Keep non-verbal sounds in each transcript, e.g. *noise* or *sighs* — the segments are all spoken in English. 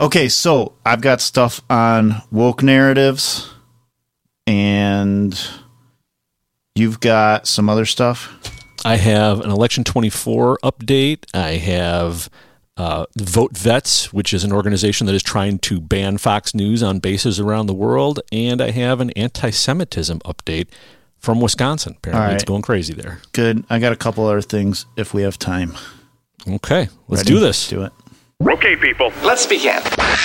Okay, so I've got stuff on woke narratives, and you've got some other stuff. I have an Election 24 update. I have uh, Vote Vets, which is an organization that is trying to ban Fox News on bases around the world. And I have an anti Semitism update from Wisconsin. Apparently, All it's going crazy there. Good. I got a couple other things if we have time. Okay, let's Ready? do this. Do it. Okay, people. Let's begin. Five,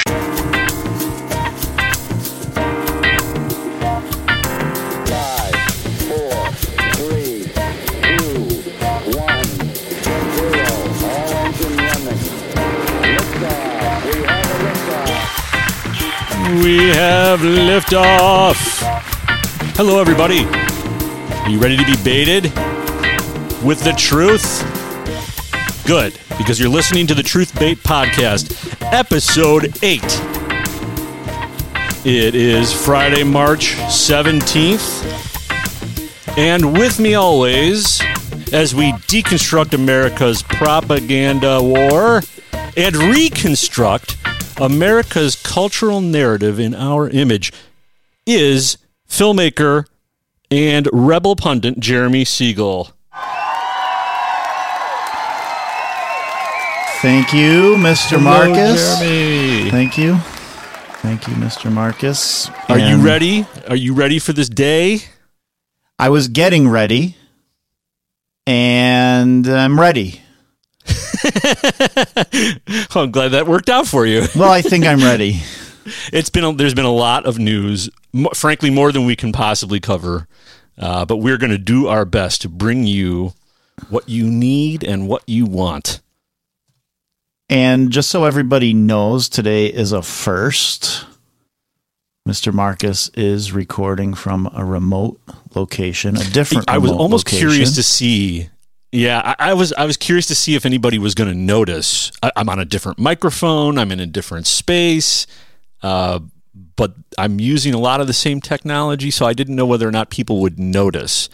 four, three, two, one, zero. All engine running. Liftoff. We have a liftoff. We have liftoff. Hello, everybody. Are you ready to be baited with the truth? Good, because you're listening to the Truth Bait Podcast, episode 8. It is Friday, March 17th. And with me always, as we deconstruct America's propaganda war and reconstruct America's cultural narrative in our image, is filmmaker and rebel pundit Jeremy Siegel. Thank you, Mr. Hello, Marcus. Jeremy. Thank you. Thank you, Mr. Marcus. Are you ready? Are you ready for this day? I was getting ready, and I'm ready. *laughs* Oh, I'm glad that worked out for you. Well, I think I'm *laughs* ready. It's been a, there's been a lot of news, mo- frankly, more than we can possibly cover. Uh, but we're going to do our best to bring you what you need and what you want. And just so everybody knows, today is a first. Mr. Marcus is recording from a remote location, a different. I was almost location. curious to see. Yeah, I, I was. I was curious to see if anybody was going to notice. I, I'm on a different microphone. I'm in a different space, uh, but I'm using a lot of the same technology, so I didn't know whether or not people would notice.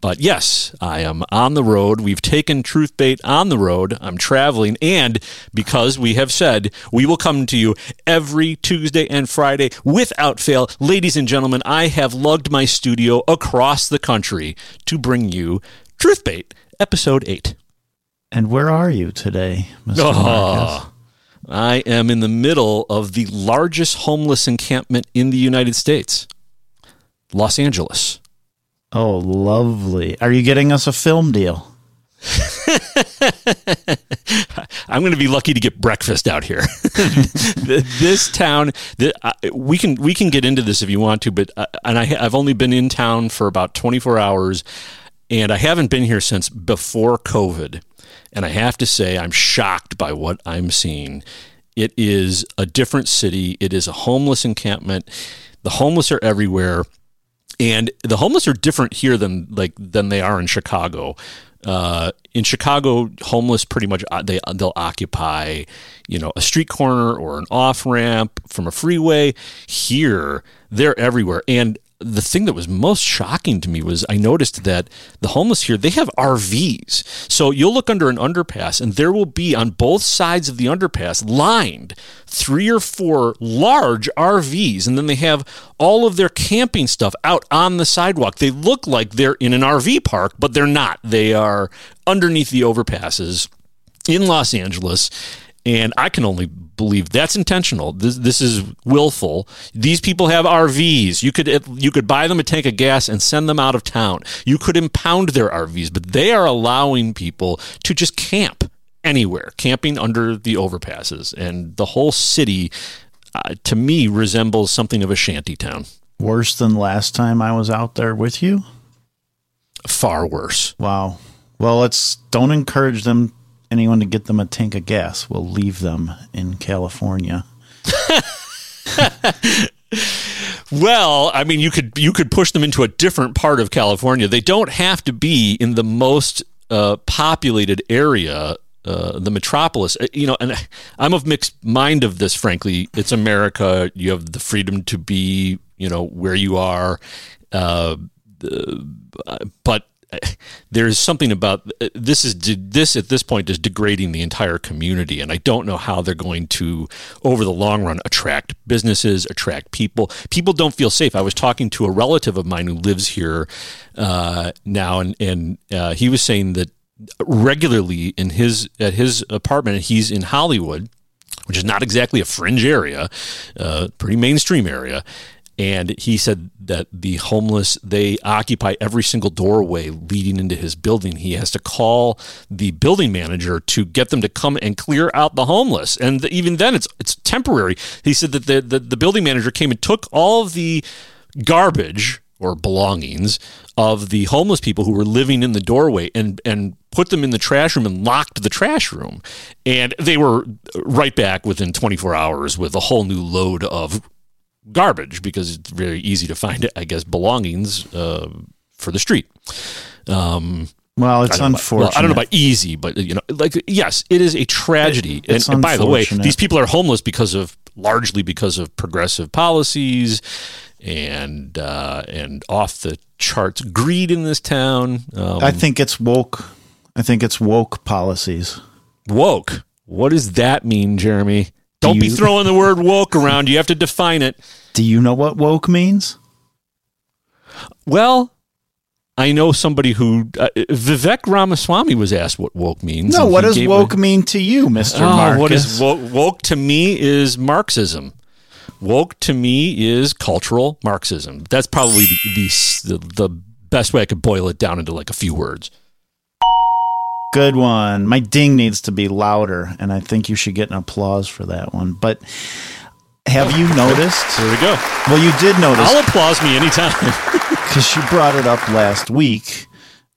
But yes, I am on the road. We've taken Truth Bait on the road. I'm traveling. And because we have said we will come to you every Tuesday and Friday without fail, ladies and gentlemen, I have lugged my studio across the country to bring you Truth Bait, episode 8. And where are you today, Mr. Oh, ah, I am in the middle of the largest homeless encampment in the United States, Los Angeles. Oh, lovely. Are you getting us a film deal? *laughs* I'm going to be lucky to get breakfast out here. *laughs* this town, the, uh, we can we can get into this if you want to, but uh, and I, I've only been in town for about 24 hours, and I haven't been here since before COVID. And I have to say, I'm shocked by what I'm seeing. It is a different city. It is a homeless encampment. The homeless are everywhere and the homeless are different here than like than they are in Chicago. Uh, in Chicago, homeless pretty much uh, they they'll occupy, you know, a street corner or an off ramp from a freeway. Here, they're everywhere, and the thing that was most shocking to me was I noticed that the homeless here they have RVs. So you'll look under an underpass and there will be on both sides of the underpass lined three or four large RVs and then they have all of their camping stuff out on the sidewalk. They look like they're in an RV park, but they're not. They are underneath the overpasses in Los Angeles. And I can only believe that's intentional. This this is willful. These people have RVs. You could you could buy them a tank of gas and send them out of town. You could impound their RVs, but they are allowing people to just camp anywhere, camping under the overpasses, and the whole city, uh, to me, resembles something of a shanty town. Worse than last time I was out there with you? Far worse. Wow. Well, let's don't encourage them anyone to get them a tank of gas. We'll leave them in California. Well, I mean, you could you could push them into a different part of California. They don't have to be in the most uh, populated area, uh, the metropolis. Uh, You know, and I'm of mixed mind of this. Frankly, it's America. You have the freedom to be, you know, where you are. Uh, the- *laughs* but there's something about this is this at this point is degrading the entire community, and I don't know how they're going to, over the long run, attract businesses, attract people. People don't feel safe. I was talking to a relative of mine who lives here uh, now, and and uh, he was saying that regularly in his at his apartment, he's in Hollywood, which is not exactly a fringe area, uh, pretty mainstream area and he said that the homeless they occupy every single doorway leading into his building. He has to call the building manager to get them to come and clear out the homeless. And even then it's it's temporary. He said that the, the, the building manager came and took all of the garbage or belongings of the homeless people who were living in the doorway and and put them in the trash room and locked the trash room. And they were right back within 24 hours with a whole new load of garbage because it's very easy to find, I guess, belongings uh, for the street. Um, well, it's I unfortunate. About, well, I don't know about easy, but you know, like yes, it is a tragedy. It's and, and by the way, these people are homeless because of largely because of progressive policies and uh, and off the charts greed in this town. Um, I think it's woke. I think it's woke policies. woke. What does that mean, Jeremy? Don't be throwing the word woke around. You have to define it. Do you know what woke means? Well, I know somebody who uh, Vivek Ramaswamy was asked what woke means. No, what does woke a- mean to you, Mister Oh, Marcus? what is woke, woke to me is Marxism. Woke to me is cultural Marxism. That's probably the, the the best way I could boil it down into like a few words. Good one. My ding needs to be louder, and I think you should get an applause for that one. But have you noticed? There we go. Well, you did notice I'll applause me anytime. *laughs* because you brought it up last week,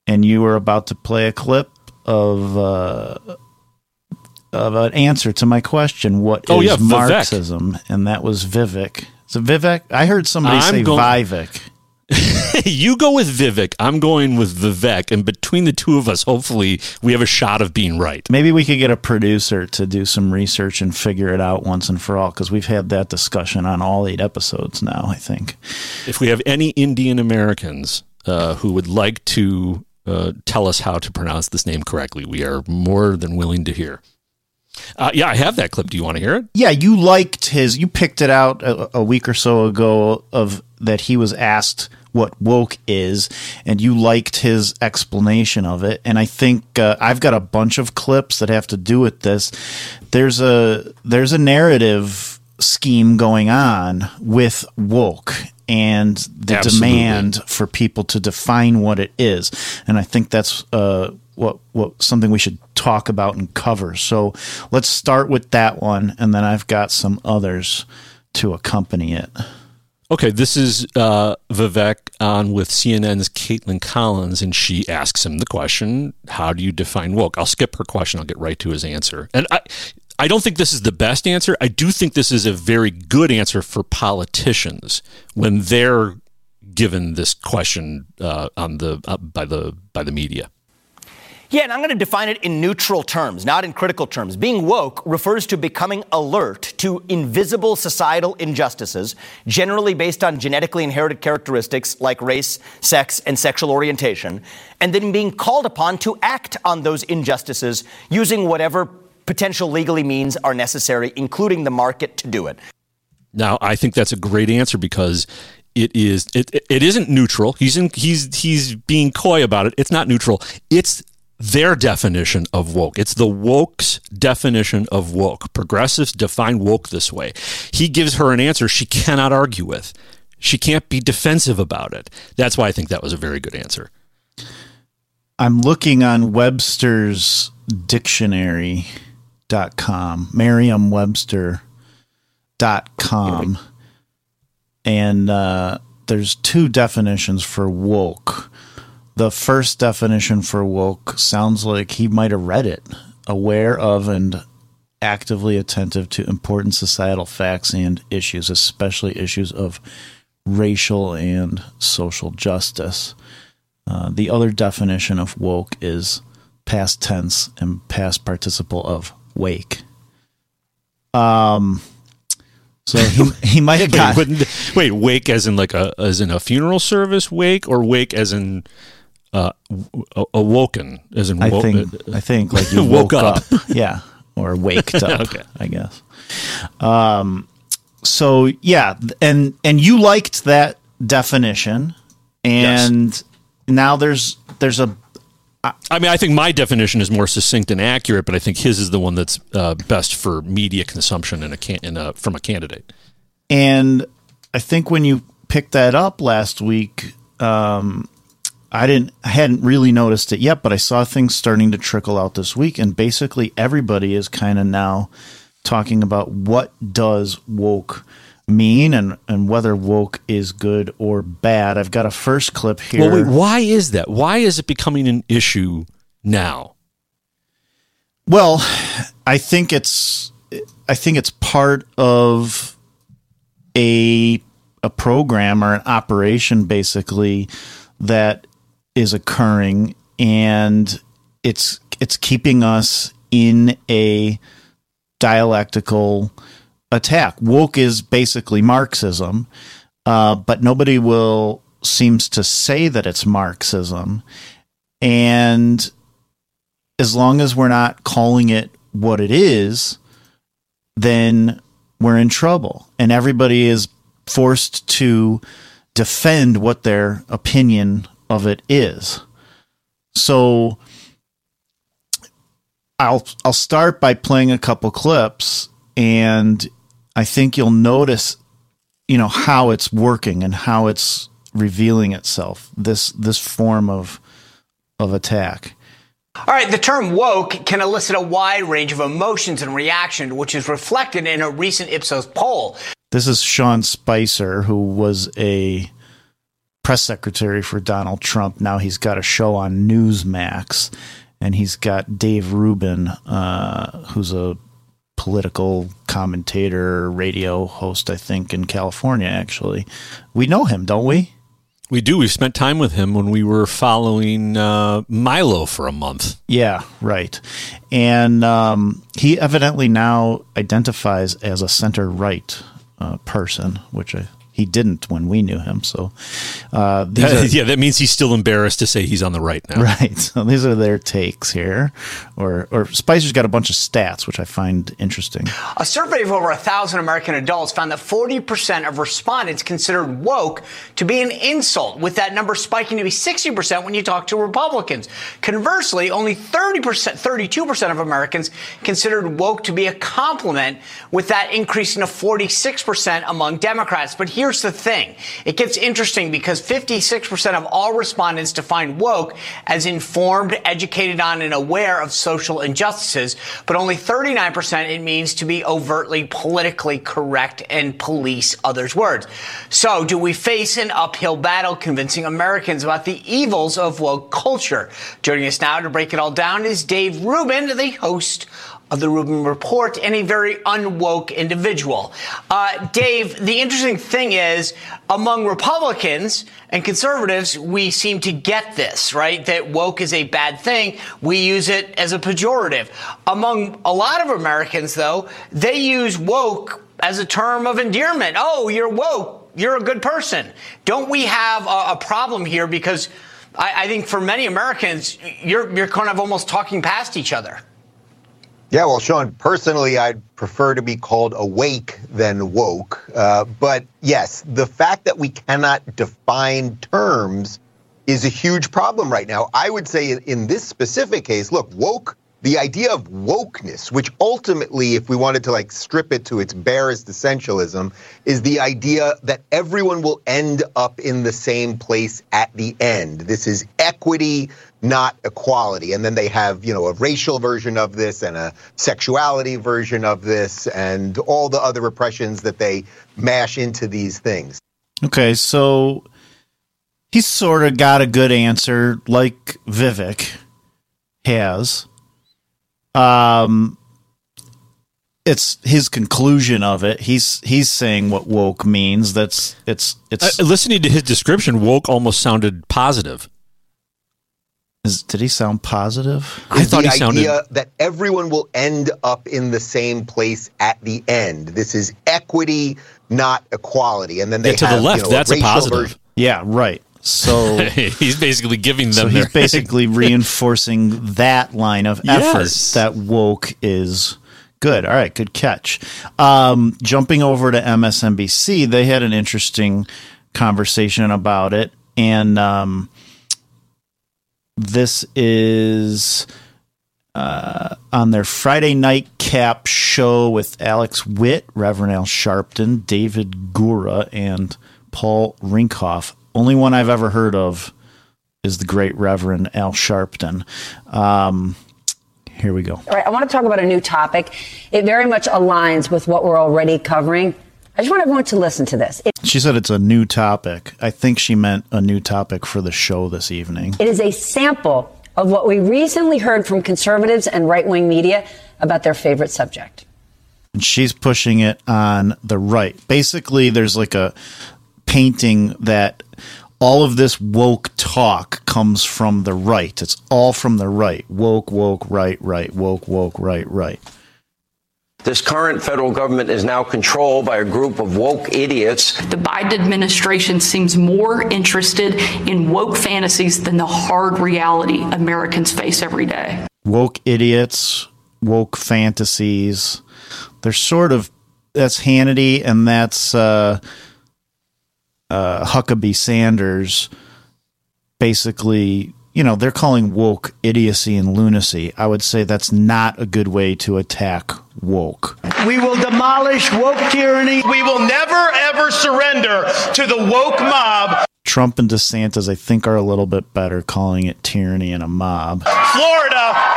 and you were about to play a clip of uh, of an answer to my question. What is Oh, yeah, Vivek. Marxism? And that was Vivek. So Vivek, I heard somebody I'm say going- Vivek. *laughs* you go with Vivek. I'm going with Vivek, and between the two of us, hopefully, we have a shot of being right. Maybe we could get a producer to do some research and figure it out once and for all because we've had that discussion on all eight episodes now, I think. If we have any Indian Americans uh, who would like to uh, tell us how to pronounce this name correctly, we are more than willing to hear. Uh, yeah, I have that clip. Do you want to hear it? Yeah, you liked his, you picked it out a, a week or so ago of that he was asked what woke is, and you liked his explanation of it. And I think uh, I've got a bunch of clips that have to do with this. There's a there's a narrative scheme going on with woke and the Absolutely. demand for people to define what it is. And I think that's uh, what what something we should talk about and cover. So let's start with that one, and then I've got some others to accompany it. Okay, this is uh, Vivek on with CNN's Kaitlan Collins, and she asks him the question, "How do you define woke?" I'll skip her question. I'll get right to his answer. And I, I don't think this is the best answer. I do think this is a very good answer for politicians when they're given this question uh, on the uh, by the by the media. Yeah, and I'm going to define it in neutral terms, not in critical terms. Being woke refers to becoming alert to invisible societal injustices, generally based on genetically inherited characteristics like race, sex, and sexual orientation, and then being called upon to act on those injustices using whatever potential legally means are necessary, including the market, to do it. Now, I think that's a great answer because it is it, it, isn't neutral. He's in, he's he's being coy about it. It's not neutral. It's their definition of woke. It's the woke's definition of woke. Progressives define woke this way. He gives her an answer she cannot argue with. She can't be defensive about it. That's why I think that was a very good answer. I'm looking on Webster's dictionary.com, merriam-webster.com. And uh, there's two definitions for woke. The first definition for woke sounds like he might have read it, aware of and actively attentive to important societal facts and issues, especially issues of racial and social justice. Uh, the other definition of woke is past tense and past participle of wake. Um, so he, *laughs* he might have Wait, got wouldn't- wait, wake as in like a as in a funeral service wake or wake as in uh, awoken, as in I wo- think uh, I think like *laughs* you Woke woke, up. up. yeah, or waked *laughs* up. Okay. I guess. Um. So yeah, and and you liked that definition, and now there's there's a I mean, I think my definition is more succinct and accurate, but I think his is the one that's uh, best for media consumption in a, can- in a from a candidate. And I think when you picked that up last week, um, I didn't, I hadn't really noticed it yet, but I saw things starting to trickle out this week, and basically everybody is kind of now talking about what does woke mean and and whether woke is good or bad. I've got a first clip here. Well, wait, why is that? Why is it becoming an issue now? Well, I think it's I think it's part of a a program or an operation basically that is occurring and it's it's keeping us in a dialectical attack. Woke is basically Marxism, uh, but nobody will seems to say that it's Marxism. And as long as we're not calling it what it is, then we're in trouble. And everybody is forced to defend what their opinion of it is. So I'll I'll start by playing a couple clips and I think you'll notice you know how it's working and how it's revealing itself this this form of of attack. All right, the term woke can elicit a wide range of emotions and reaction, which is reflected in a recent Ipsos poll. This is Sean Spicer, who was a press secretary for Donald Trump. Now he's got a show on Newsmax, and he's got Dave Rubin, uh, who's a political commentator, radio host, I think, in California, actually. We know him, don't we? We do. We've spent time with him when we were following uh, Milo for a month. Yeah, right. And um, he evidently now identifies as a center right uh, person, which I, he didn't when we knew him. So uh, *laughs* these are, yeah, that means he's still embarrassed to say he's on the right now. Right. So these are their takes here. Or or Spicer's got a bunch of stats which I find interesting. A survey of over a 1,000 American adults found that 40% of respondents considered woke to be an insult, with that number spiking to be 60% when you talk to Republicans. Conversely, only 30%, 32% of Americans considered woke to be a compliment, with that increasing to 46% among Democrats. But here's the thing. It gets interesting because 56% of all respondents define woke as informed, educated on, and aware of social injustices, but only 39% it means to be overtly politically correct and police others' words. So, do we face an uphill battle convincing Americans about the evils of woke culture? Joining us now to break it all down is Dave Rubin, the host of the Rubin Report and a very unwoke individual. Uh, Dave, the interesting thing is, among Republicans and conservatives, we seem to get this, right? That woke is a bad thing. We use it as a pejorative. Among a lot of Americans, though, they use woke as a term of endearment. Oh, you're woke. You're a good person. Don't we have a, a problem here? Because I, I think for many Americans, you're, you're kind of almost talking past each other. Yeah, well, Sean, personally, I'd prefer to be called awake than woke. Uh, but yes, the fact that we cannot define terms is a huge problem right now. I would say in, in this specific case, look, woke, the idea of wokeness, which ultimately, if we wanted to like strip it to its barest essentialism, is the idea that everyone will end up in the same place at the end. This is equity, not equality. And then they have, you know, a racial version of this and a sexuality version of this and all the other repressions that they mash into these things. Okay, so he's sort of got a good answer, like Vivek has. Um, it's his conclusion of it. He's he's saying what woke means. That's it's it's. Uh, listening to his description, woke almost sounded positive. is, did he sound positive? I is thought the he sounded. idea that everyone will end up in the same place at the end. This is equity, not equality. And then they Yeah, to the left, you know, that's a racial positive. version- Yeah, right. So *laughs* he's basically giving them. so he's *laughs* basically *laughs* reinforcing that line of effort Yes. that woke is good. All right, good catch. Um, jumping over to MSNBC, they had an interesting conversation about it, and um, this is uh, on their Friday night cap show with Alex Witt, Reverend Al Sharpton, David Gura, and Paul Rieckhoff. Only one I've ever heard of is the great Reverend Al Sharpton. Um, here we go. All right, I want to talk about a new topic. It very much aligns with what we're already covering. I just want everyone to listen to this. It, She said it's a new topic. I think she meant a new topic for the show this evening. it is a sample of what we recently heard from conservatives and right wing media about their favorite subject. and she's pushing it on the right. Basically, there's like a painting that all of this woke talk comes from the right. It's all from the right. Woke, woke, right, right, woke, woke, right, right. This current federal government is now controlled by a group of woke idiots. The Biden administration seems more interested in woke fantasies than the hard reality Americans face every day. Woke idiots, woke fantasies. They're sort of that's Hannity and that's uh, uh, Huckabee Sanders. Basically, you know, they're calling woke idiocy and lunacy. I would say that's not a good way to attack woke. We will demolish woke tyranny. We will never ever surrender to the woke mob. Trump and DeSantis, I think, are a little bit better calling it tyranny and a mob. Florida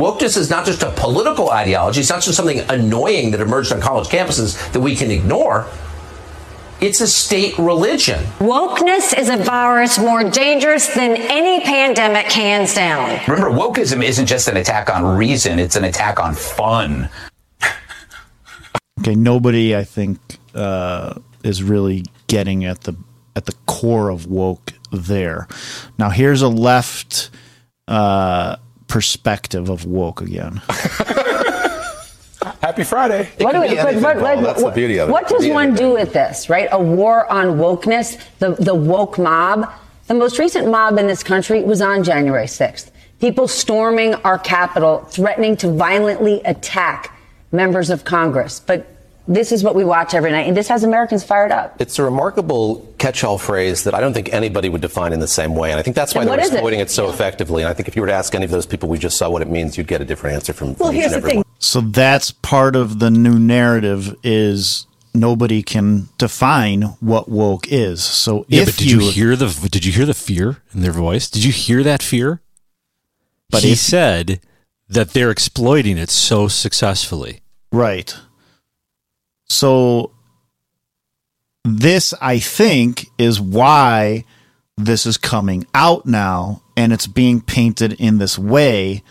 Wokeness is not just a political ideology. It's not just something annoying that emerged on college campuses that we can ignore. It's a state religion. Wokeness is a virus more dangerous than any pandemic, hands down. Remember, wokeism isn't just an attack on reason, it's an attack on fun. Okay, nobody, I think, uh, is really getting at the at the core of woke there. Now, here's a left uh, perspective of woke again. *laughs* Happy Friday. What, do we, but, but, but, That's the beauty of it. What does one it. do with this, right? A war on wokeness, the, the woke mob. The most recent mob in this country was on January 6th. People storming our Capitol, threatening to violently attack members of Congress. But this is what we watch every night, and this has Americans fired up. It's a remarkable catch-all phrase that I don't think anybody would define in the same way, and I think that's why And they're what is it? exploiting it? so effectively. And I think if you were to ask any of those people we just saw what it means, you'd get a different answer from, from Well, each here's and the every thing. one. So that's part of the new narrative is nobody can define what woke is. So Yeah, if but did you, hear the did you hear the fear in their voice? Did you hear that fear? But But he if- said that they're exploiting it so successfully. Right. So this I think is why this is coming out now and it's being painted in this way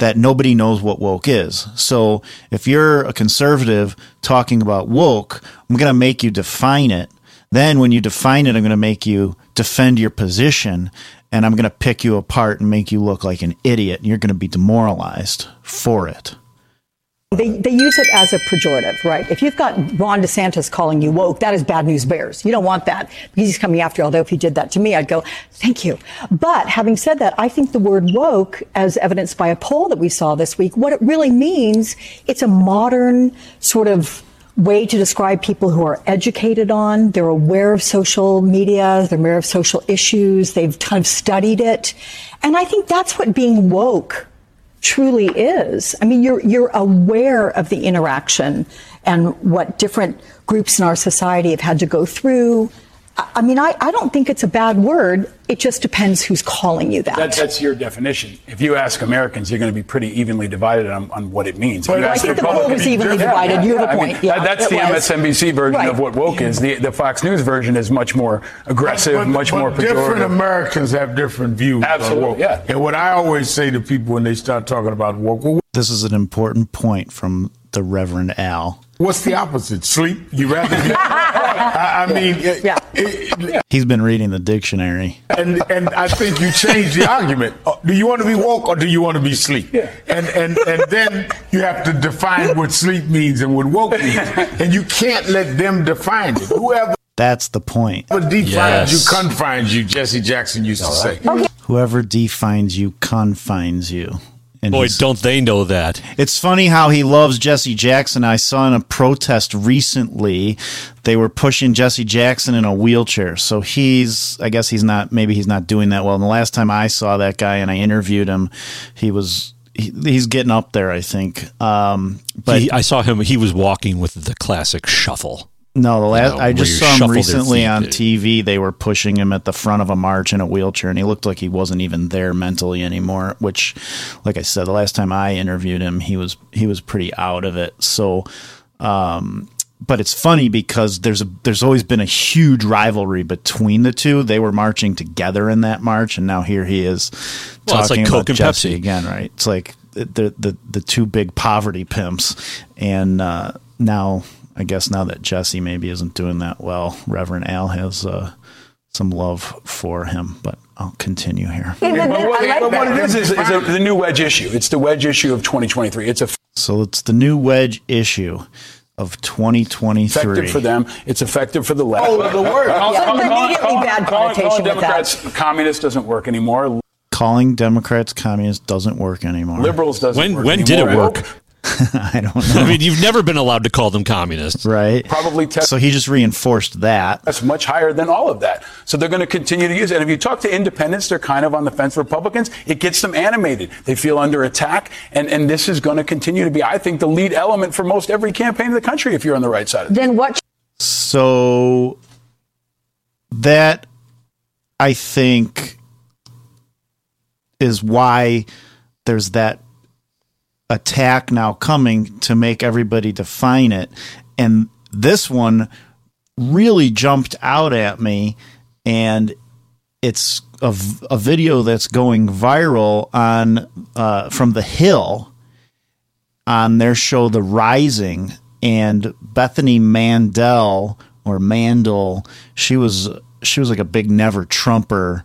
that nobody knows what woke is. So if you're a conservative talking about woke, I'm going to make you define it. Then when you define it, I'm going to make you defend your position and I'm going to pick you apart and make you look like an idiot and you're going to be demoralized for it. They, they use it as a pejorative, right? If you've got Ron DeSantis calling you woke, that is bad news bears. You don't want that because he's coming after you. Although if he did that to me, I'd go, thank you. But having said that, I think the word woke, as evidenced by a poll that we saw this week, what it really means, it's a modern sort of way to describe people who are educated on, they're aware of social media, they're aware of social issues, they've kind of studied it. And I think that's what being woke truly is. I mean, you're you're aware of the interaction and what different groups in our society have had to go through. I I mean, I, I don't think it's a bad word. It just depends who's calling you that. That, that's your definition. If you ask Americans, you're going to be pretty evenly divided on, on what it means. If Well, you I ask think the poll Republicans- was evenly divided. You have a I mean, point. Yeah, that- that's the was. MSNBC version Right. of what woke is. The, the Fox News version is much more aggressive, But- much but more Different. Americans have different views. on Absolutely, woke. yeah. And what I always say to people when they start talking about woke, well, This is an important point from the Reverend Al. what's the opposite? Sleep? You rather? Be, *laughs* I, I mean, yeah. He's been reading the dictionary. and and I think you change the argument. Uh, Do you want to be woke or do you want to be sleep? Yeah. And and and then you have to define what sleep means and what woke means, and you can't let them define it. Whoever That's the point. What defines Yes. you confines you, Jesse Jackson used to say. Whoever defines you confines you. And Boy, don't they know that. It's funny how he loves Jesse Jackson. I saw in a protest recently, they were pushing Jesse Jackson in a wheelchair. So he's, I guess he's not, maybe he's not doing that well. And the last time I saw that guy and I interviewed him, he was he's getting up there, I think. Um, but He- I saw him. He was walking with the classic shuffle. No, the last know, I just saw him recently on TV. They were pushing him at the front of a march in a wheelchair, and he looked like he wasn't even there mentally anymore. Which, like I said, the last time I interviewed him, he was he was pretty out of it. So, um, but it's funny because there's a there's always been a huge rivalry between the two. They were marching together in that march, and now here he is Well, talking like about Jesse Pepsi. again, right? It's like the the the two big poverty pimps, and uh, now I guess now that Jesse maybe isn't doing that well, Reverend Al has uh, some love for him. But I'll continue here. but what, but what it is is, is a, the new wedge issue. It's the wedge issue of 2023. It's a So it's the new wedge issue of 2023. effective for them. It's effective for the left. Oh, the word. Yeah, there's an immediately bad calling, connotation calling that. Democrats communist doesn't work anymore. Calling Democrats communists doesn't work anymore. Liberals doesn't When work when did it work? *laughs* I don't know. I mean, you've never been allowed to call them communists, right? Probably te- So he just reinforced that. That's much higher than all of that. So they're going to continue to use it. And if you talk to independents, they're kind of on the fence. Republicans, it gets them animated. They feel under attack. And, and this is going to continue to be, I think, the lead element for most every campaign in the country if you're on the right side of it. Then what? So that I think is why there's that attack now coming to make everybody define it. And this one really jumped out at me and it's a, a video that's going viral on uh, from the hill on their show The Rising and Bethany Mandel or Mandel she was she was like a big never trumper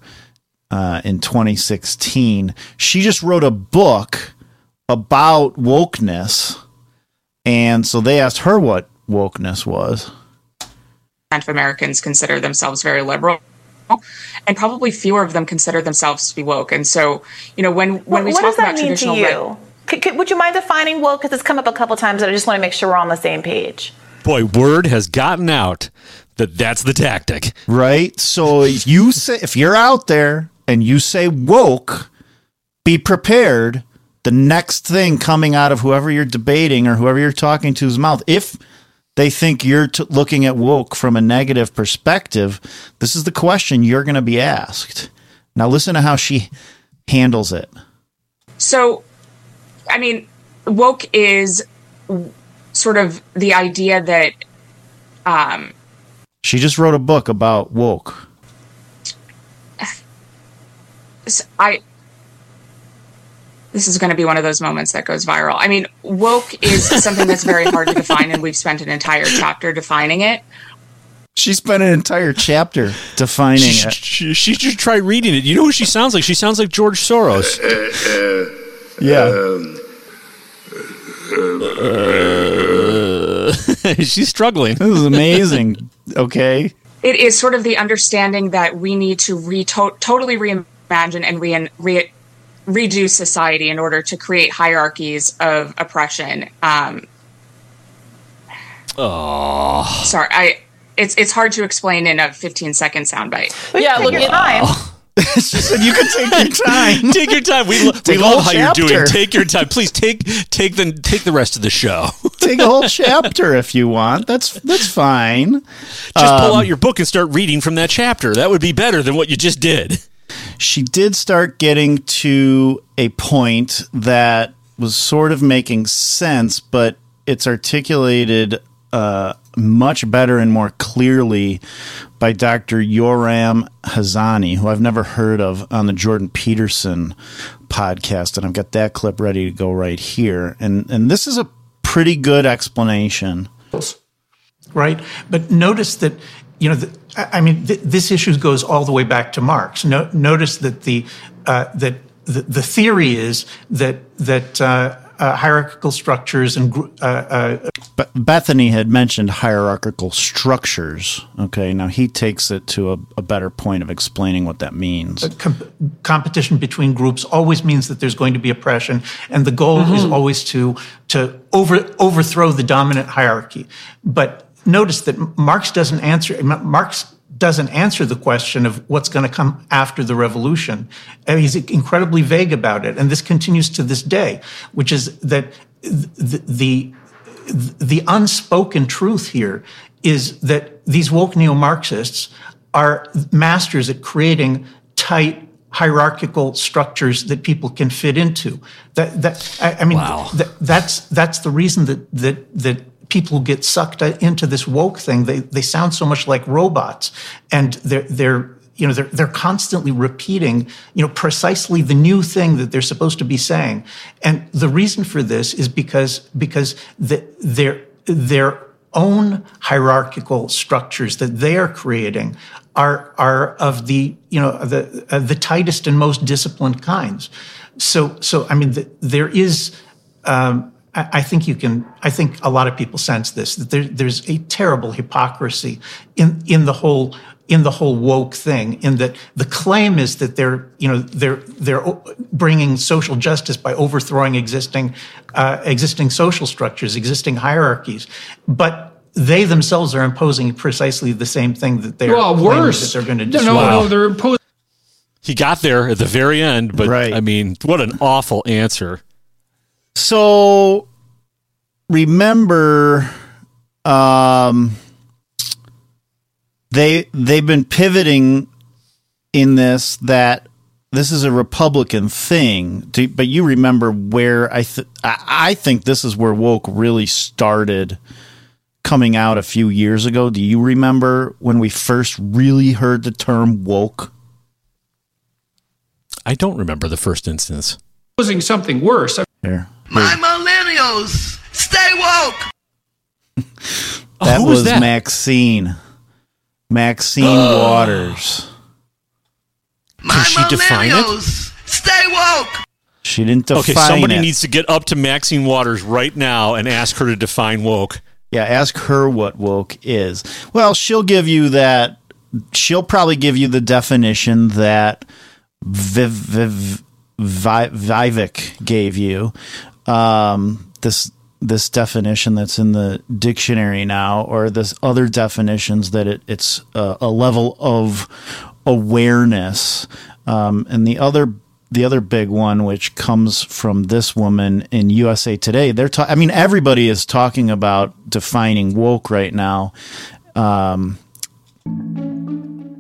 uh, in 2016 she just wrote a book about wokeness and so they asked her what wokeness was of Americans consider themselves very liberal, and probably fewer of them consider themselves to be woke. And so, you know, when when What, we what talk does that about mean to traditional you? Could, could, would you mind defining woke? Because it's come up a couple times, and I just want to make sure we're on the same page. Boy, word has gotten out that that's the tactic. right so if you say if you're out there and you say woke be prepared the next thing coming out of whoever you're debating or whoever you're talking to's mouth if they think you're t- looking at woke from a negative perspective this is the question you're going to be asked now listen to how she handles it So, I mean, woke is sort of the idea that um, she just wrote a book about woke *sighs* I. This is going to be one of those moments that goes viral. I mean, woke is something that's very hard to define, and we've spent an entire chapter defining it. she spent an entire chapter defining She, it she, she should try reading it. You know who she sounds like? She sounds like George Soros. yeah *laughs* She's struggling. this is amazing okay It is sort of the understanding that we need to re- to- totally reimagine and re- re- redo society in order to create hierarchies of oppression. Um, Oh. sorry, I. It's it's hard to explain in a 15 second soundbite. yeah, look, your it- time. *laughs* she said you can take your *laughs* time Take your time. We, lo- we Take a love whole how you're doing. chapter. Take your time. Please take take the take the rest of the show. *laughs* take a whole chapter if you want. That's that's fine. Just pull Um, out your book and start reading from that chapter. That would be better than what you just did. She did start getting to a point that was sort of making sense, but it's articulated uh, much better and more clearly by Dr. Yoram Hazony, who I've never heard of on the Jordan Peterson podcast, and I've got that clip ready to go right here. And and this is a pretty good explanation. right? But notice that, you know, the, I mean, th- this issue goes all the way back to Marx. No, notice that the uh, that the, the theory is that that uh, uh, hierarchical structures and gr- uh, uh, But Bethany had mentioned hierarchical structures. Okay, now he takes it to a, a better point of explaining what that means. com- competition between groups always means that there's going to be oppression, and the goal is always to to over overthrow the dominant hierarchy. But notice that Marx doesn't answer. Marx doesn't answer the question of what's going to come after the revolution. And he's incredibly vague about it, and this continues to this day, which is that the, the the unspoken truth here is that these woke neo-Marxists are masters at creating tight hierarchical structures that people can fit into. That that I, I mean that, that's that's the reason that that that people get sucked into this woke thing. They they sound so much like robots, and they're they're you know they're they're constantly repeating you know precisely the new thing that they're supposed to be saying. And the reason for this is because because the, their their own hierarchical structures that they are creating are are of the you know the uh, the tightest and most disciplined kinds. So so I mean the, there is. Um, I I think you can. I think a lot of people sense this that there, there's a terrible hypocrisy in in the whole in the whole woke thing. In that the claim is that they're you know they're they're bringing social justice by overthrowing existing uh, existing social structures, existing hierarchies, but they themselves are imposing precisely the same thing that they're Well, worse. that they're going to No, destroy. no, no, they're imposing. He got there at the very end, but right. I mean, what an awful answer. So remember um they they've been pivoting in this that this is a Republican thing, Do- but you remember where I th- I I think this is where woke really started coming out a few years ago. Do you remember when we first really heard the term woke? I don't remember the first instance. Imposing something worse. Here. My millennials, stay woke. *laughs* That who was was that? Maxine. Maxine Waters. Can she define it? Millennials, stay woke. She didn't define Okay, somebody it. needs to get up to Maxine Waters right now and ask her to define woke. Yeah, ask her what woke is. Well, she'll give you that. She'll probably give you the definition that Viv, Viv, Vi- Vivek gave you. Um, this this definition that's in the dictionary now, or this other definitions that it, it's a, a level of awareness. Um, and the other the other big one, which comes from this woman in USA Today, they're ta- I mean, everybody is talking about defining woke right now. Um,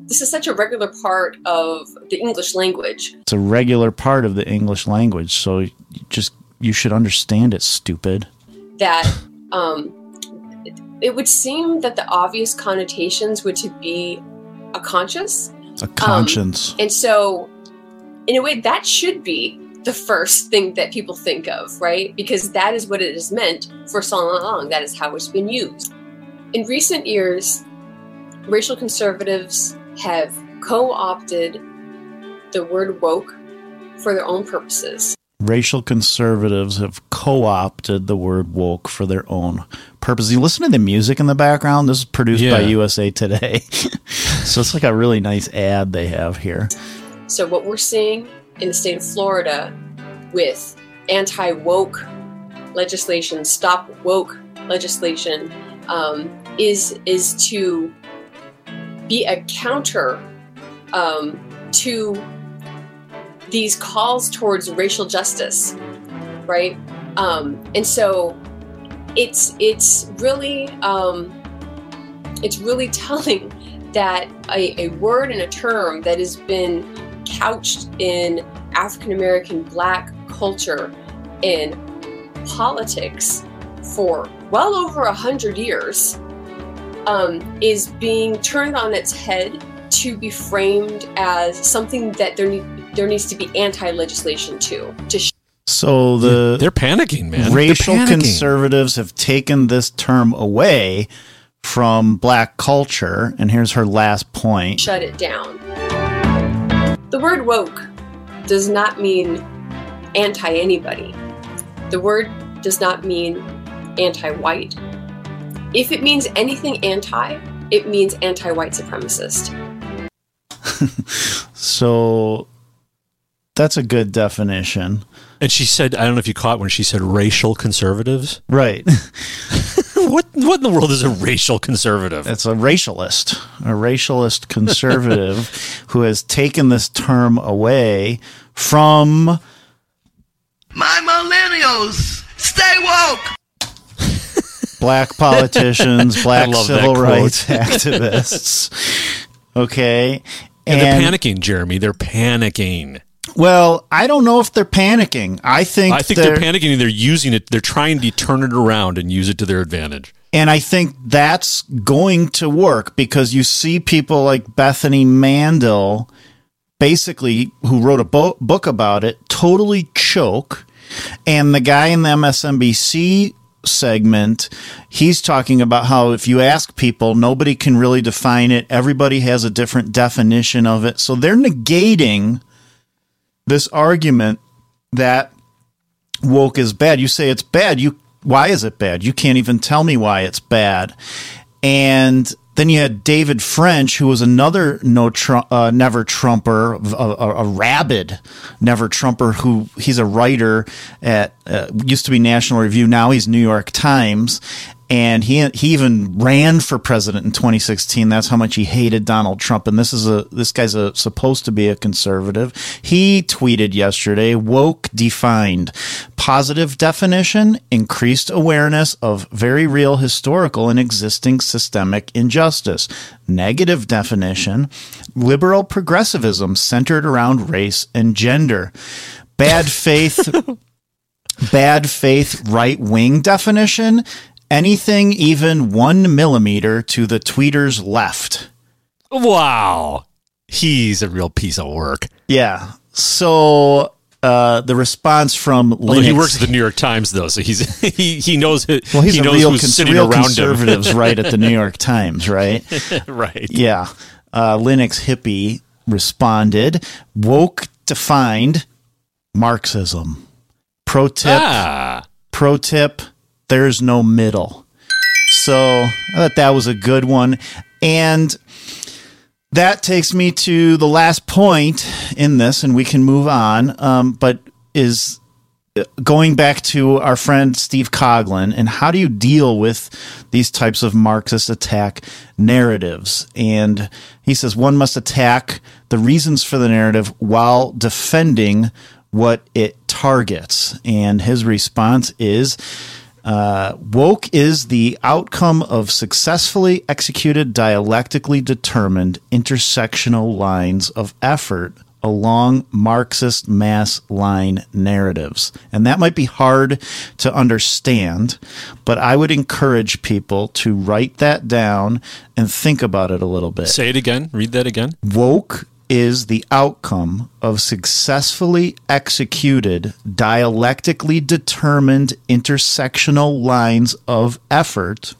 This is such a regular part of the English language. it's a regular part of the English language, so just you should understand it. Stupid. that um, it, it would seem that the obvious connotations would to be a conscious A conscience. and so in a way that should be the first thing that people think of right because that is what it is meant for so long that is how it's been used in recent years racial conservatives have co-opted the word woke for their own purposes Racial conservatives have co-opted the word woke for their own purposes. You listen to the music in the background. This is produced by USA Today, *laughs* so it's like a really nice ad they have here. So, what we're seeing in the state of Florida with anti woke legislation, stop woke legislation, um, is is to be a counter um, to these calls towards racial justice, right? Um, and so, it's it's really um, it's really *laughs* telling that a, a word and a term that has been couched in African American black culture in politics for well over a hundred years um, is being turned on its head to be framed as something that there need, there needs to be anti legislation too to sh- So the They're panicking, man. racial panicking. conservatives have taken this term away from black culture, and here's her last point. shut it down. The word woke does not mean anti anybody. The word does not mean anti white. If it means anything anti, it means anti white supremacist. *laughs* So that's a good definition. And she said, I don't know if you caught when she said racial conservatives. Right. *laughs* what what in the world is a racial conservative? It's a racialist, a racialist conservative *laughs* who has taken this term away from My millennials, stay woke. black politicians, *laughs* black civil rights activists. Okay. And, they're panicking, Jeremy. They're panicking. Well, I don't know if they're panicking. I think I think they're, panicking and they're using it. They're trying to turn it around and use it to their advantage. And I think that's going to work because you see people like Bethany Mandel, basically, who wrote a bo- book about it, totally choke. And the guy in the MSNBC segment, he's talking about how if you ask people, nobody can really define it. Everybody has a different definition of it. So they're negating this argument that woke is bad. You say it's bad. You why is it bad? You can't even tell me why it's bad. And then you had David French, who was another no Trump, uh, never Trumper, a, a, a rabid never Trumper. Who he's a writer at uh, used to be National Review, now he's New York Times, and he he even ran for president in 2016. That's how much he hated Donald Trump. And this is a this guy's a supposed to be a conservative. He tweeted yesterday: "Woke defined positive definition, increased awareness of very real historical and existing systemic injustice. Negative definition: liberal progressivism centered around race and gender. Bad faith." *laughs* bad faith right wing definition anything even one millimeter to the tweeter's left. Wow. He's a real piece of work. Yeah. So uh, the response from Although Linux, he works at the New York Times, though, so he's *laughs* he he knows well, he's he a knows real, who's cons- sitting real around conservatives, him. *laughs* right at the New York Times, right? *laughs* right. Yeah. Uh, Linux hippie responded, woke defined Marxism. Pro tip. Ah. Pro tip. There's no middle. So I thought that was a good one. And that takes me to the last point in this, and we can move on. Um, but is uh, going back to our friend Steve Coughlin and how do you deal with these types of Marxist attack narratives? And he says one must attack the reasons for the narrative while defending what it targets. And his response is uh, woke is the outcome of successfully executed, dialectically determined intersectional lines of effort along Marxist mass line narratives. And that might be hard to understand, but I would encourage people to write that down and think about it a little bit. Say it again. Read that again. Woke is the outcome of successfully executed, dialectically determined intersectional lines of effort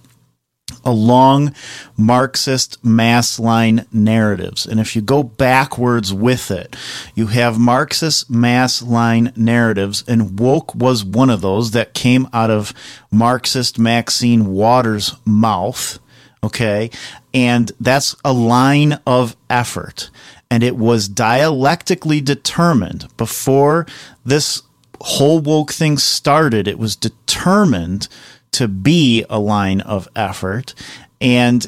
along Marxist mass line narratives. And if you go backwards with it, you have Marxist mass line narratives, and woke was one of those that came out of Marxist Maxine Waters' mouth. Okay. And that's a line of effort. And it was dialectically determined before this whole woke thing started. It was determined to be a line of effort. And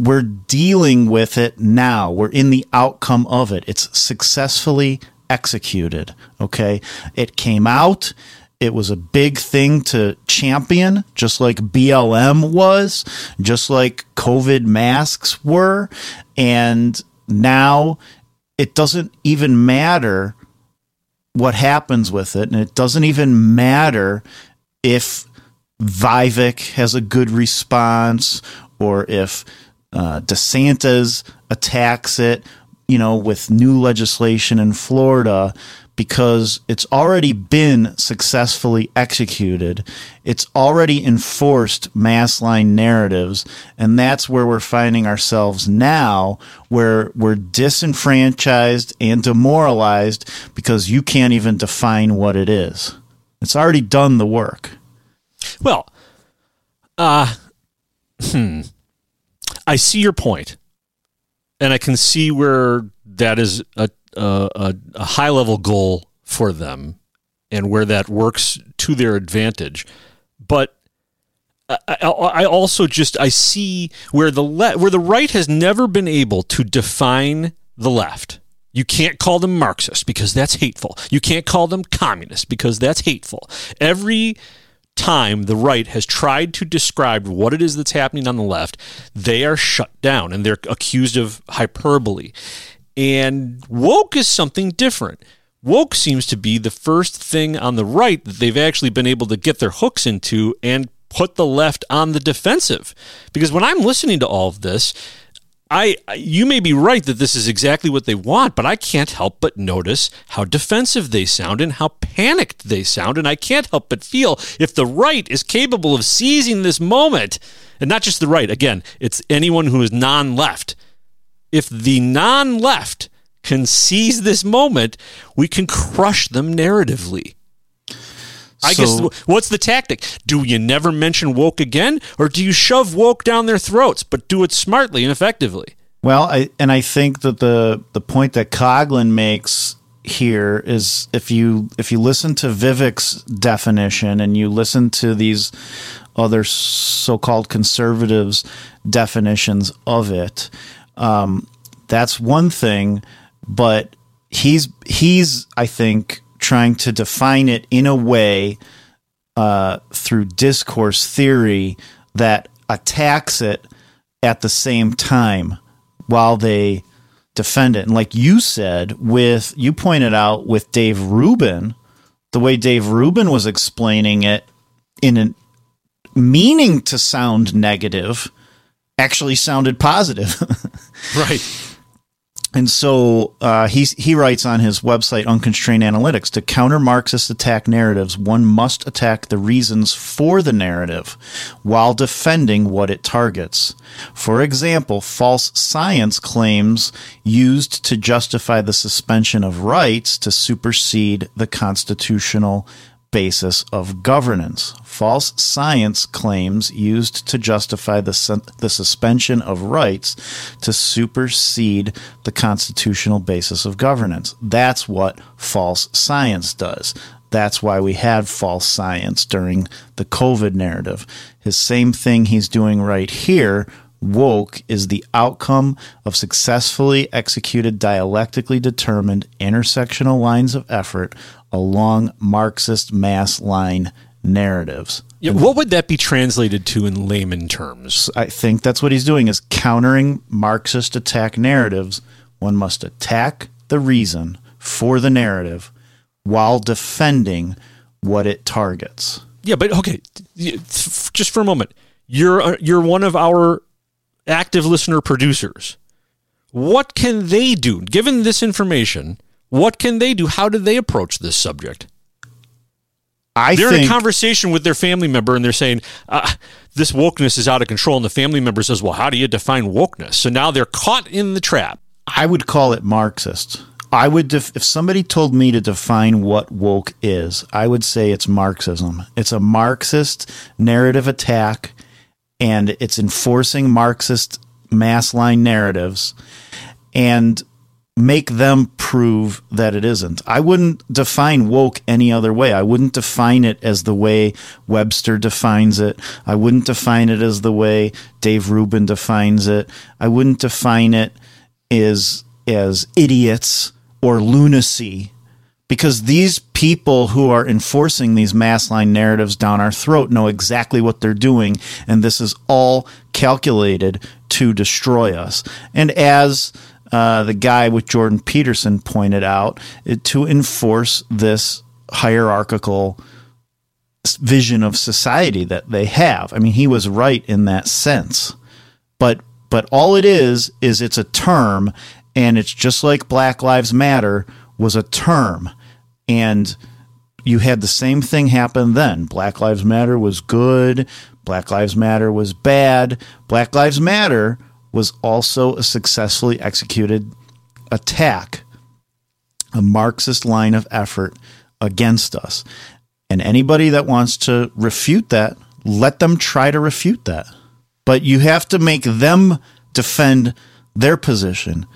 we're dealing with it now. We're in the outcome of it. It's successfully executed. Okay. It came out. It was a big thing to champion, just like BLM was, just like COVID masks were. And now it doesn't even matter what happens with it. And it doesn't even matter if Vivek has a good response or if uh, DeSantis attacks it, you know, with new legislation in Florida, because it's already been successfully executed. It's already enforced mass line narratives. And that's where we're finding ourselves now, where we're disenfranchised and demoralized because you can't even define what it is. It's already done the work. Well, uh, hmm. I see your point, and I can see where that is a a, a high level goal for them, and where that works to their advantage. But I, I also just I see where the le- where the right has never been able to define the left. You can't call them Marxist because that's hateful. You can't call them communist because that's hateful. Every time the right has tried to describe what it is that's happening on the left, they are shut down and they're accused of hyperbole. And woke is something different. Woke seems to be the first thing on the right that they've actually been able to get their hooks into and put the left on the defensive. Because when I'm listening to all of this, I you may be right that this is exactly what they want, but I can't help but notice how defensive they sound and how panicked they sound, and I can't help but feel if the right is capable of seizing this moment, and not just the right, again, it's anyone who is non-left. If the non-left can seize this moment, we can crush them narratively. I So- guess what's the tactic? Do you never mention woke again, or do you shove woke down their throats, but do it smartly and effectively? Well, I and I think that the the point that Coughlin makes here is if you if you listen to Vivek's definition and you listen to these other so-called conservatives definitions of it, um, that's one thing. But he's he's I think trying to define it in a way uh, through discourse theory that attacks it at the same time while they defend it. And like you said, with you pointed out with Dave Rubin, the way Dave Rubin was explaining it in an meaning to sound negative actually sounded positive. *laughs* *laughs* right. And so uh, he's, he writes on his website, Unconstrained Analytics, to counter Marxist attack narratives, one must attack the reasons for the narrative while defending what it targets. For example, false science claims used to justify the suspension of rights to supersede the constitutional basis of governance. False science claims used to justify the, the suspension of rights to supersede the constitutional basis of governance. That's what false science does. That's why we had false science during the COVID narrative. His same thing he's doing right here woke is the outcome of successfully executed dialectically determined intersectional lines of effort along Marxist mass line narratives. Yeah, what would that be translated to in layman terms? I think that's what he's doing is countering Marxist attack narratives. One must attack the reason for the narrative while defending what it targets. Yeah, but okay, just for a moment, you're uh, you're one of our active listener producers. What can they do given this information? What can they do? How do they approach this subject? I they're in a conversation with their family member and they're saying uh, this wokeness is out of control, and the family member says, "Well, how do you define wokeness?" So now they're caught in the trap. I would call it Marxist. I would def- if somebody told me to define what woke is, I would say it's Marxism. It's a Marxist narrative attack and it's enforcing Marxist mass line narratives and make them prove that it isn't. I wouldn't define woke any other way. I wouldn't define it as the way Webster defines it. I wouldn't define it as the way Dave Rubin defines it. I wouldn't define it as as idiots or lunacy because these people who are enforcing these mass line narratives down our throat know exactly what they're doing and this is all calculated to destroy us. And as uh, the guy with jordan peterson pointed out it, to enforce this hierarchical vision of society that they have. I mean he was right in that sense. But but all it is is it's a term and it's just like black lives matter was a term and you had the same thing happen then. Black lives matter was good. Black lives matter was bad. Black lives matter was also a successfully executed attack a marxist line of effort against us. And anybody that wants to refute that, let them try to refute that. But you have to make them defend their position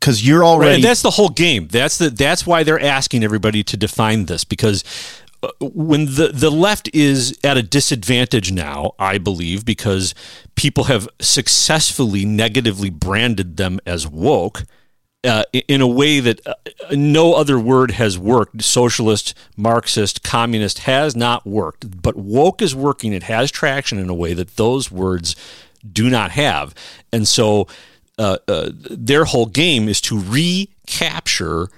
because you're Right, already and that's the whole game. That's the that's why they're asking everybody to define this because uh, when the the left is at a disadvantage now, I believe because people have successfully negatively branded them as woke. Uh, in a way that uh, no other word has worked. Socialist, Marxist, communist has not worked, but woke is working. It has traction in a way that those words do not have. And so uh, uh, their whole game is to recapture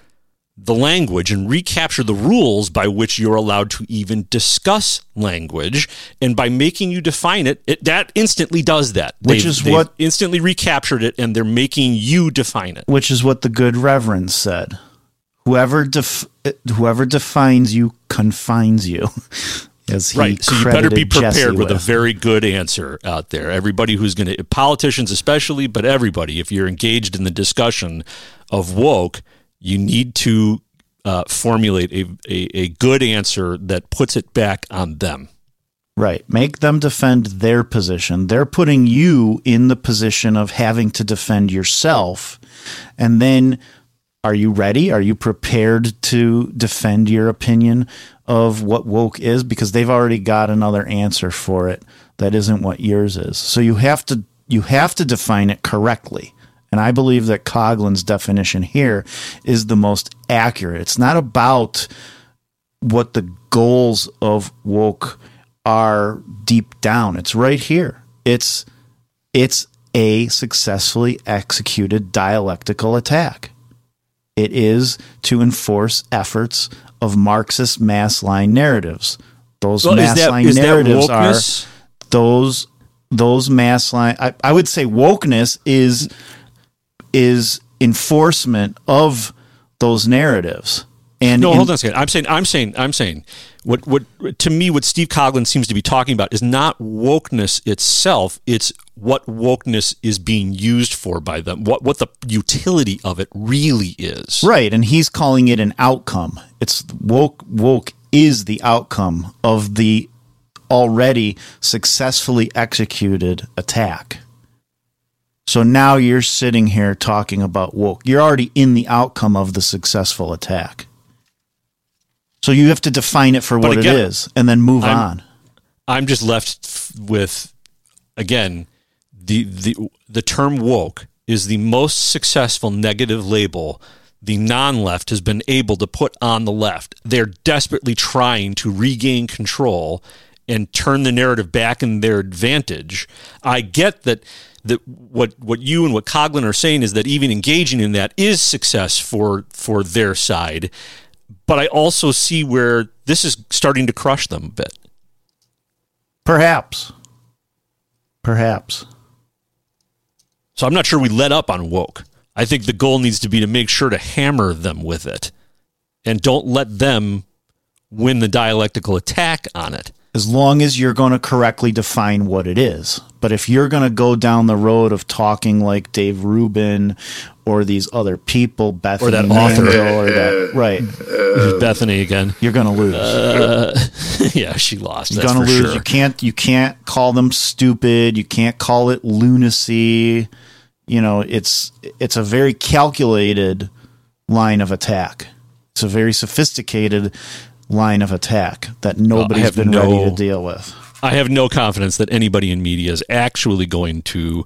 the language and recapture the rules by which you're allowed to even discuss language. And by making you define it, it that instantly does that. Which They've- is they've what- instantly recaptured it, and they're making you define it. which is what the good reverend said. Whoever def- whoever defines you confines you. *laughs* As he Right. So you better be Jesse prepared with a very good answer out there. Everybody who's going to, politicians especially, but everybody, if you're engaged in the discussion of woke, you need to uh, formulate a, a, a good answer that puts it back on them. Right. Make them defend their position. They're putting you in the position of having to defend yourself. And then are you ready? Are you prepared to defend your opinion of what woke is? Because they've already got another answer for it that isn't what yours is. So you have to you have to define it correctly. And I believe that Coughlin's definition here is the most accurate. It's not about what the goals of woke are deep down. It's right here. It's it's a successfully executed dialectical attack. It is to enforce efforts of Marxist mass line narratives. Those Well, mass that- line narratives are those those mass line I, I would say wokeness is is enforcement of those narratives. And no, in- hold on a second. I'm saying, I'm saying, I'm saying, what, what, to me, what Steve Coughlin seems to be talking about is not wokeness itself. It's what wokeness is being used for by them. What, what the utility of it really is. Right, and he's calling it an outcome. It's woke woke is the outcome of the already successfully executed attack. So now you're sitting here talking about woke. You're already in the outcome of the successful attack. So you have to define it for But what again, it is and then move I'm- on. I'm just left f- with, again, the the the term woke is the most successful negative label the non-left has been able to put on the left. They're desperately trying to regain control and turn the narrative back in their advantage. I get that that what what you and what Coughlin are saying is that even engaging in that is success for for their side. But I also see where this is starting to crush them a bit. Perhaps. Perhaps. So I'm not sure we let up on woke. I think the goal needs to be to make sure to hammer them with it and don't let them win the dialectical attack on it. as long as you're going to correctly define what it is. But if you're going to go down the road of talking like Dave Rubin or these other people, Bethany Or that author. Or that right, Who's Bethany again? you're going to lose. Uh, *laughs* yeah, she lost. you're going to lose. sure. You can't. You can't call them stupid. You can't call it lunacy. You know, it's it's a very calculated line of attack. It's a very sophisticated line of attack that nobody's been no- ready to deal with. I have no confidence that anybody in media is actually going to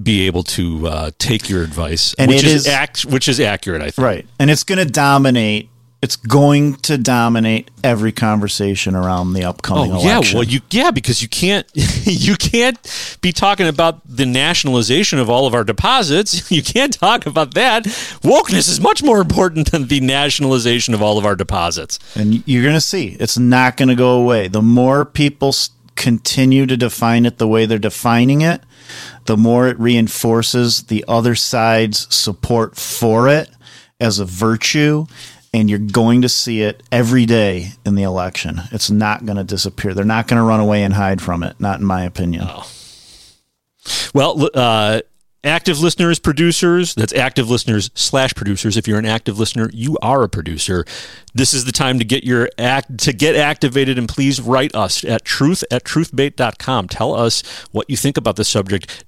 be able to uh, take your advice, And which it is, which is accurate. I think. Right. And it's going to dominate. It's going to dominate every conversation around the upcoming Oh yeah, election. well you yeah because you can't *laughs* you can't be talking about the nationalization of all of our deposits. *laughs* You can't talk about that. Wokeness is much more important than the nationalization of all of our deposits. and you're going to see it's not going to go away. The more people continue to define it the way they're defining it, the more it reinforces the other side's support for it as a virtue. And you're going to see it every day in the election. It's not going to disappear. They're not going to run away and hide from it. Not in my opinion. Well, uh, active listeners, producers, that's active listeners slash producers. If you're an active listener, you are a producer. This is the time to get your act to get activated and please write us at truth at truthbait.com. Tell us what you think about the subject.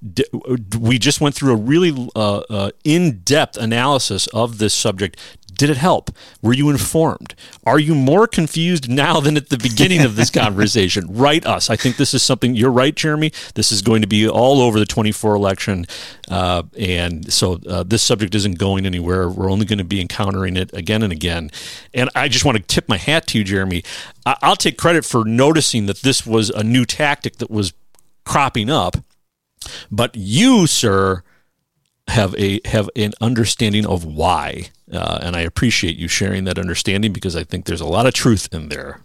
We just went through a really uh, uh, in-depth analysis of this subject. Did it help? Were you informed? Are you more confused now than at the beginning of this *laughs* conversation? Write us. I think this is something, you're right, Jeremy. This is going to be all over the 24 election. Uh, and so uh, this subject isn't going anywhere. We're only going to be encountering it again and again. And I just want to tip my hat to you, Jeremy. I- I'll take credit for noticing that this was a new tactic that was cropping up. But you, sir, have a have an understanding of why, uh, and I appreciate you sharing that understanding because I think there's a lot of truth in there.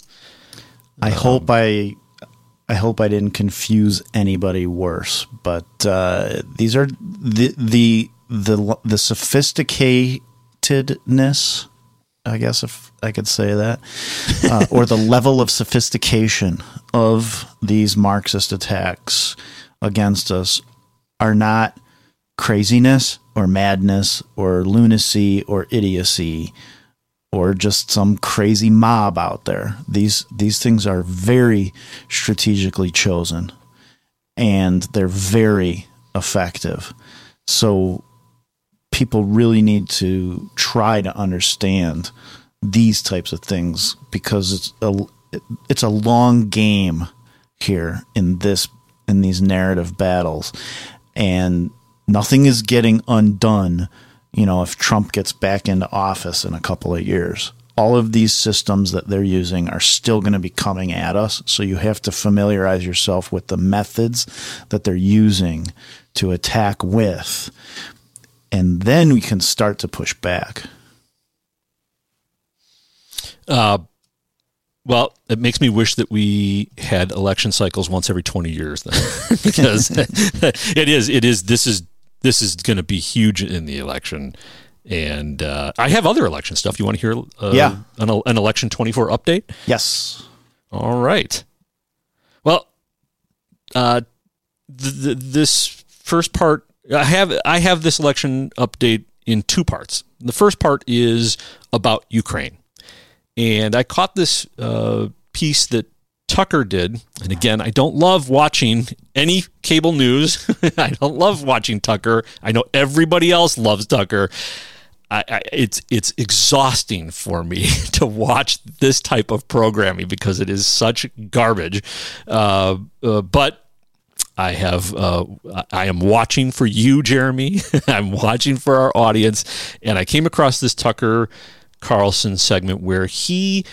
I hope I, I hope I didn't confuse anybody worse. But uh, these are the the the the sophisticatedness, I guess if I could say that, uh, *laughs* or the level of sophistication of these Marxist attacks against us are not craziness or madness or lunacy or idiocy or just some crazy mob out there. These these things are very strategically chosen and they're very effective. So people really need to try to understand these types of things because it's a it's a long game here in this in these narrative battles and nothing is getting undone you know if Trump gets back into office in a couple of years all of these systems that they're using are still going to be coming at us so you have to familiarize yourself with the methods that they're using to attack with and then we can start to push back Uh, well, it makes me wish that we had election cycles once every 20 years then. *laughs* because *laughs* it is it is this is this is going to be huge in the election and uh, I have other election stuff. You want to hear uh, Yeah. an, an election 24 update? Yes. All right. Well, uh, th- th- this first part, I have I have this election update in two parts. The first part is about Ukraine, and I caught this uh, piece that Tucker did. And again, I don't love watching any cable news. *laughs* I don't love watching Tucker. I know everybody else loves Tucker. I, I, it's it's exhausting for me *laughs* to watch this type of programming because it is such garbage. Uh, uh, but I have uh, I am watching for you, Jeremy. *laughs* I'm watching for our audience, and I came across this Tucker Carlson segment where he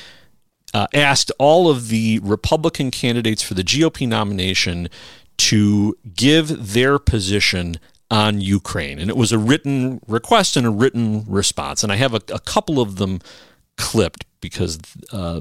uh, asked all of the Republican candidates for the GOP nomination to give their position on Ukraine. And it was a written request and a written response. And I have a, a couple of them clipped because uh,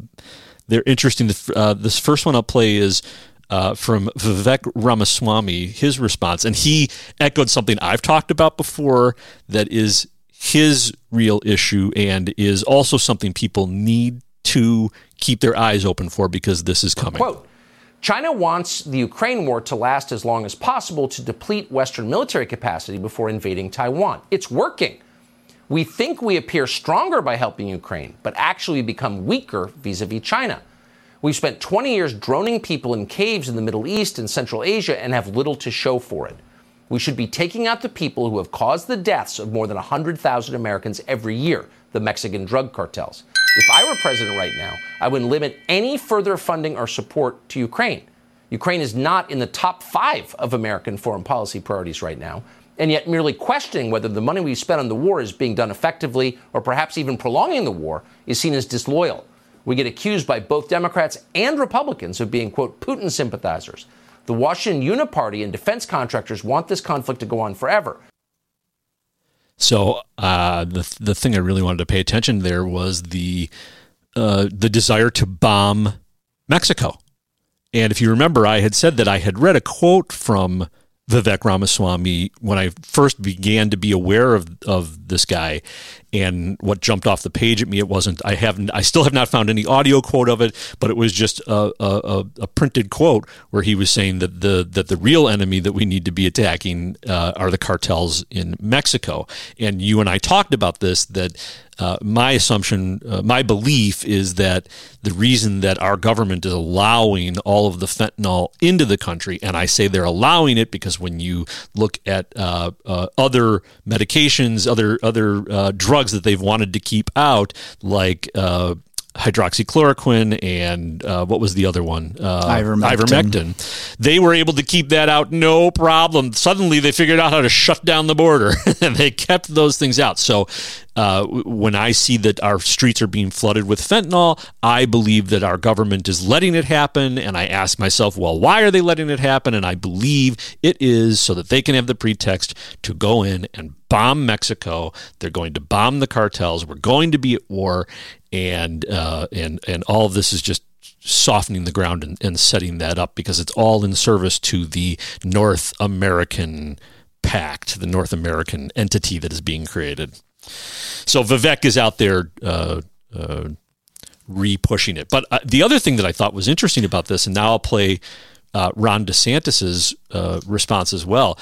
they're interesting. Uh, this first one I'll play is. Uh, from Vivek Ramaswamy, his response, and he echoed something I've talked about before that is his real issue and is also something people need to keep their eyes open for because this is coming. Quote China wants the Ukraine war to last as long as possible to deplete Western military capacity before invading Taiwan. It's working. We think we appear stronger by helping Ukraine, but actually become weaker vis a vis China. We've spent 20 years droning people in caves in the Middle East and Central Asia and have little to show for it. We should be taking out the people who have caused the deaths of more than 100,000 Americans every year, the Mexican drug cartels. If I were president right now, I would limit any further funding or support to Ukraine. Ukraine is not in the top five of American foreign policy priorities right now, and yet merely questioning whether the money we spent on the war is being done effectively or perhaps even prolonging the war is seen as disloyal. We get accused by both Democrats and Republicans of being, quote, Putin sympathizers. The Washington Uniparty and defense contractors want this conflict to go on forever. So uh, the the thing I really wanted to pay attention to there was the uh, the desire to bomb Mexico. And if you remember, I had said that I had read a quote from Vivek Ramaswamy when I first began to be aware of of this guy, And what jumped off the page at me, it wasn't. I haven't. I still have not found any audio quote of it, but it was just a, a, a printed quote where he was saying that the that the real enemy that we need to be attacking uh, are the cartels in Mexico. And you and I talked about this. That uh, my assumption, uh, my belief is that the reason that our government is allowing all of the fentanyl into the country, and I say they're allowing it because when you look at uh, uh other medications, other other uh, drugs that they've wanted to keep out, like uh, hydroxychloroquine and uh, what was the other one? Uh, Ivermectin. Ivermectin. They were able to keep that out no problem. Suddenly they figured out how to shut down the border *laughs* and they kept those things out. So uh, when I see that our streets are being flooded with fentanyl, I believe that our government is letting it happen. And I ask myself, well, why are they letting it happen? And I believe it is so that they can have the pretext to go in and bomb Mexico. They're going to bomb the cartels. We're going to be at war and uh, and and all of this is just softening the ground and, and setting that up because it's all in service to the North American pact, the North American entity that is being created. So Vivek is out there uh, uh, re-pushing it. But uh, the other thing that I thought was interesting about this, and now I'll play uh, Ron DeSantis's uh, response as well.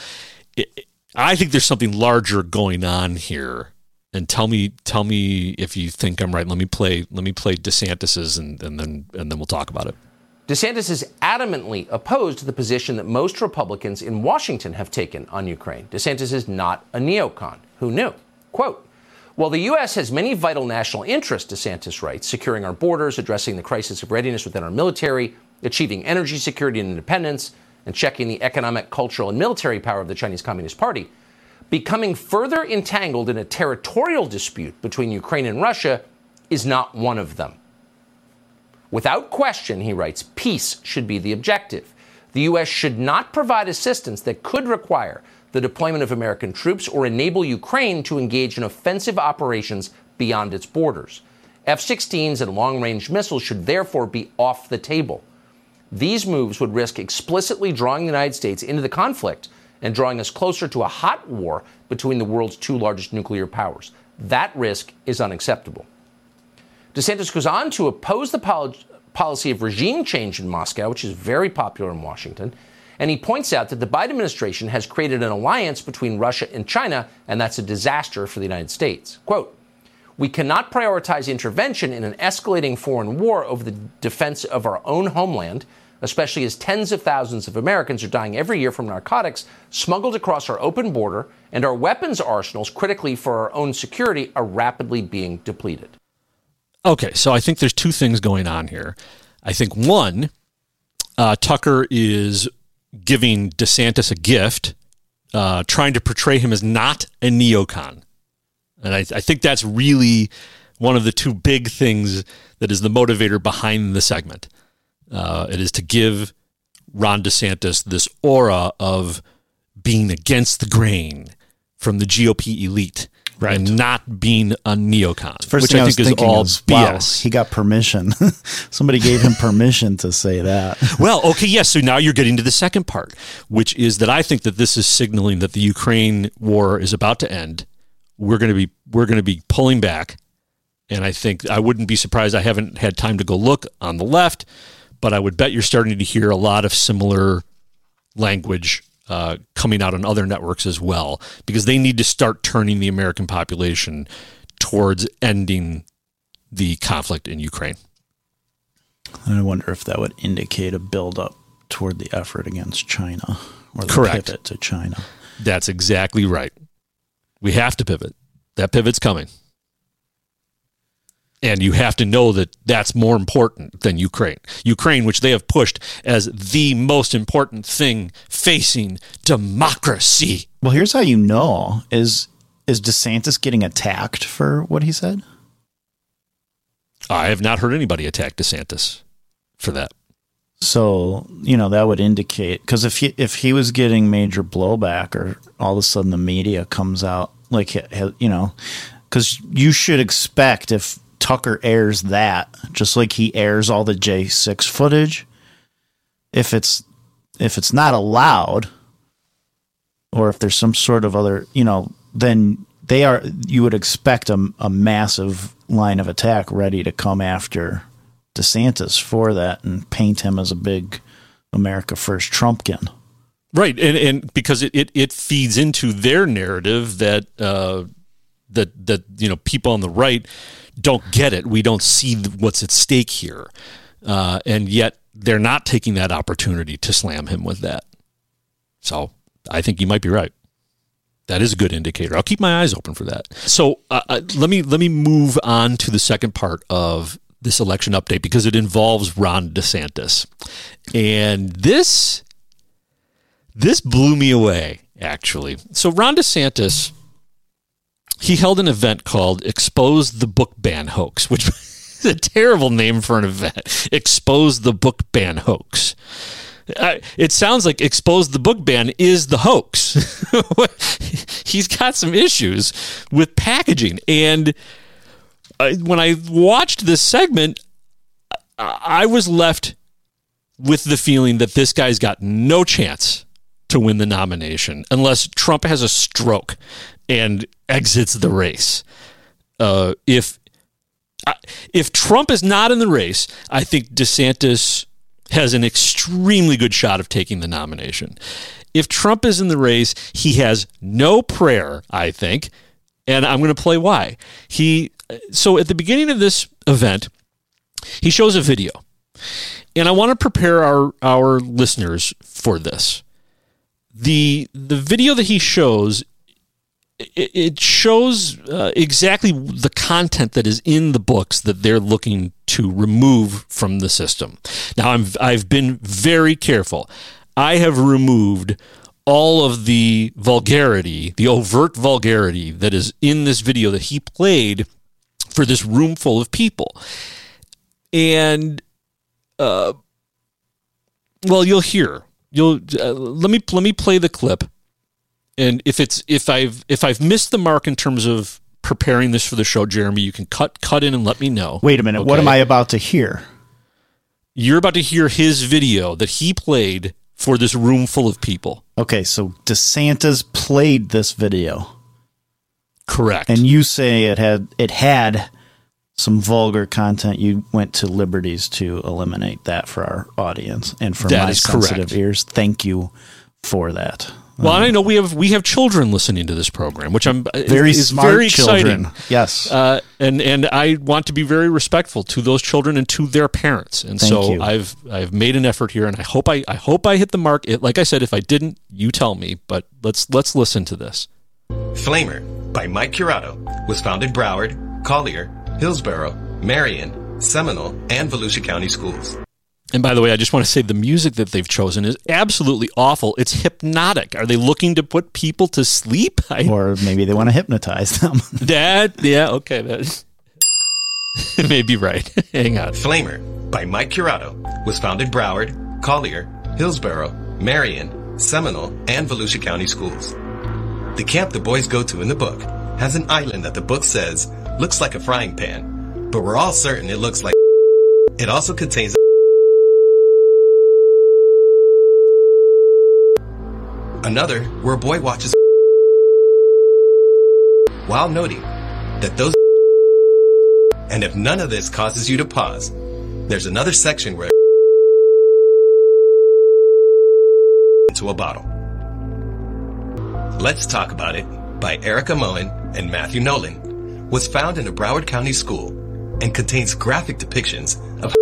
It, I think there's something larger going on here and tell me tell me if you think I'm right. Let me play let me play DeSantis's and, and then and then we'll talk about it. DeSantis is adamantly opposed to the position that most Republicans in Washington have taken on Ukraine. DeSantis is not a neocon. Who knew? Quote, while the U.S. has many vital national interests, DeSantis writes, securing our borders, addressing the crisis of readiness within our military, achieving energy security and independence, and checking the economic, cultural, and military power of the Chinese Communist Party, becoming further entangled in a territorial dispute between Ukraine and Russia is not one of them. Without question, he writes, peace should be the objective. The U.S. should not provide assistance that could require the deployment of American troops or enable Ukraine to engage in offensive operations beyond its borders. F 16s and long range missiles should therefore be off the table. These moves would risk explicitly drawing the United States into the conflict and drawing us closer to a hot war between the world's two largest nuclear powers. That risk is unacceptable. DeSantis goes on to oppose the pol- policy of regime change in Moscow, which is very popular in Washington. And he points out that the Biden administration has created an alliance between Russia and China, and that's a disaster for the United States. Quote, we cannot prioritize intervention in an escalating foreign war over the defense of our own homeland especially as tens of thousands of Americans are dying every year from narcotics smuggled across our open border, and our weapons arsenals, critically for our own security, are rapidly being depleted. Okay, so I think there's two things going on here. I think one, uh, Tucker is giving DeSantis a gift, uh, trying to portray him as not a neocon. And I, I think that's really one of the two big things that is the motivator behind the segment. Uh, it is to give Ron DeSantis this aura of being against the grain from the GOP elite. Right. And not being a neocon, First which thing I, I think is all is, wow, BS. he got permission. *laughs* Somebody gave him permission to say that. *laughs* well, okay, yes. So now you're getting to the second part, which is that I think that this is signaling that the Ukraine war is about to end. We're going to be we're going to be pulling back, and I think I wouldn't be surprised. I haven't had time to go look on the left but I would bet you're starting to hear a lot of similar language uh, coming out on other networks as well, because they need to start turning the American population towards ending the conflict in Ukraine. And I wonder if that would indicate a buildup toward the effort against China or the Correct. pivot to China. That's exactly right. We have to pivot. That pivot's coming. And you have to know that that's more important than Ukraine. Ukraine, which they have pushed as the most important thing facing democracy. Well, here's how you know is is DeSantis getting attacked for what he said? I have not heard anybody attack DeSantis for that. So you know that would indicate because if he if he was getting major blowback or all of a sudden the media comes out like you know because you should expect if Tucker airs that just like he airs all the J6 footage if it's if it's not allowed or if there's some sort of other you know then they are. You would expect a, a massive line of attack ready to come after DeSantis for that and paint him as a big America First Trumpkin. Right, and and because it, it, it feeds into their narrative that uh, that that you know people on the right don't get it. We don't see what's at stake here, uh, and yet they're not taking that opportunity to slam him with that. So I think you might be right. That is a good indicator. I'll keep my eyes open for that. So uh, uh, let me let me move on to the second part of this election update because it involves Ron DeSantis, and this this blew me away actually. So Ron DeSantis he held an event called Expose the Book Ban Hoax, which is a terrible name for an event. Expose the Book Ban Hoax. Uh, it sounds like expose the book ban is the hoax. *laughs* He's got some issues with packaging. And I, when I watched this segment, I, I was left with the feeling that this guy's got no chance to win the nomination unless Trump has a stroke and exits the race. Uh, if if Trump is not in the race, I think DeSantis has an extremely good shot of taking the nomination. If Trump is in the race, he has no prayer, I think, and I'm going to play why. He so at the beginning of this event, he shows a video. And I want to prepare our our listeners for this. The the video that he shows it shows uh, exactly the content that is in the books that they're looking to remove from the system. Now, I'm, I've been very careful. I have removed all of the vulgarity, the overt vulgarity that is in this video that he played for this room full of people. And, uh, well, you'll hear. You'll uh, let me let me play the clip and if it's if I've if I've missed the mark in terms of preparing this for the show, Jeremy, you can cut cut in and let me know. Wait a minute, okay? what am I about to hear? You're about to hear his video that he played for this room full of people. Okay, so DeSantis played this video. Correct. And you say it had it had some vulgar content. You went to liberties to eliminate that for our audience and for that my sensitive correct. ears. Thank you for that. Well, I know we have we have children listening to this program, which I'm uh, very is smart very exciting. Children. Yes, uh, and and I want to be very respectful to those children and to their parents, and Thank so you. I've I've made an effort here, and I hope I I hope I hit the mark. It, like I said, if I didn't, you tell me. But let's let's listen to this. Flamer by Mike Curato was founded Broward, Collier, Hillsborough, Marion, Seminole, and Volusia County schools. And by the way, I just want to say the music that they've chosen is absolutely awful. It's hypnotic. Are they looking to put people to sleep? *laughs* I, or maybe they want to hypnotize them. *laughs* that, yeah, okay. That *laughs* may be right. Hang on. Flamer by Mike Curato was found in Broward, Collier, Hillsborough, Marion, Seminole, and Volusia County schools. The camp the boys go to in the book has an island that the book says looks like a frying pan, but we're all certain it looks like it also contains Another where a boy watches while noting that those and if none of this causes you to pause, there's another section where into a bottle. Let's Talk About It by Erika Moen and Matthew Nolan was found in a Broward County school and contains graphic depictions of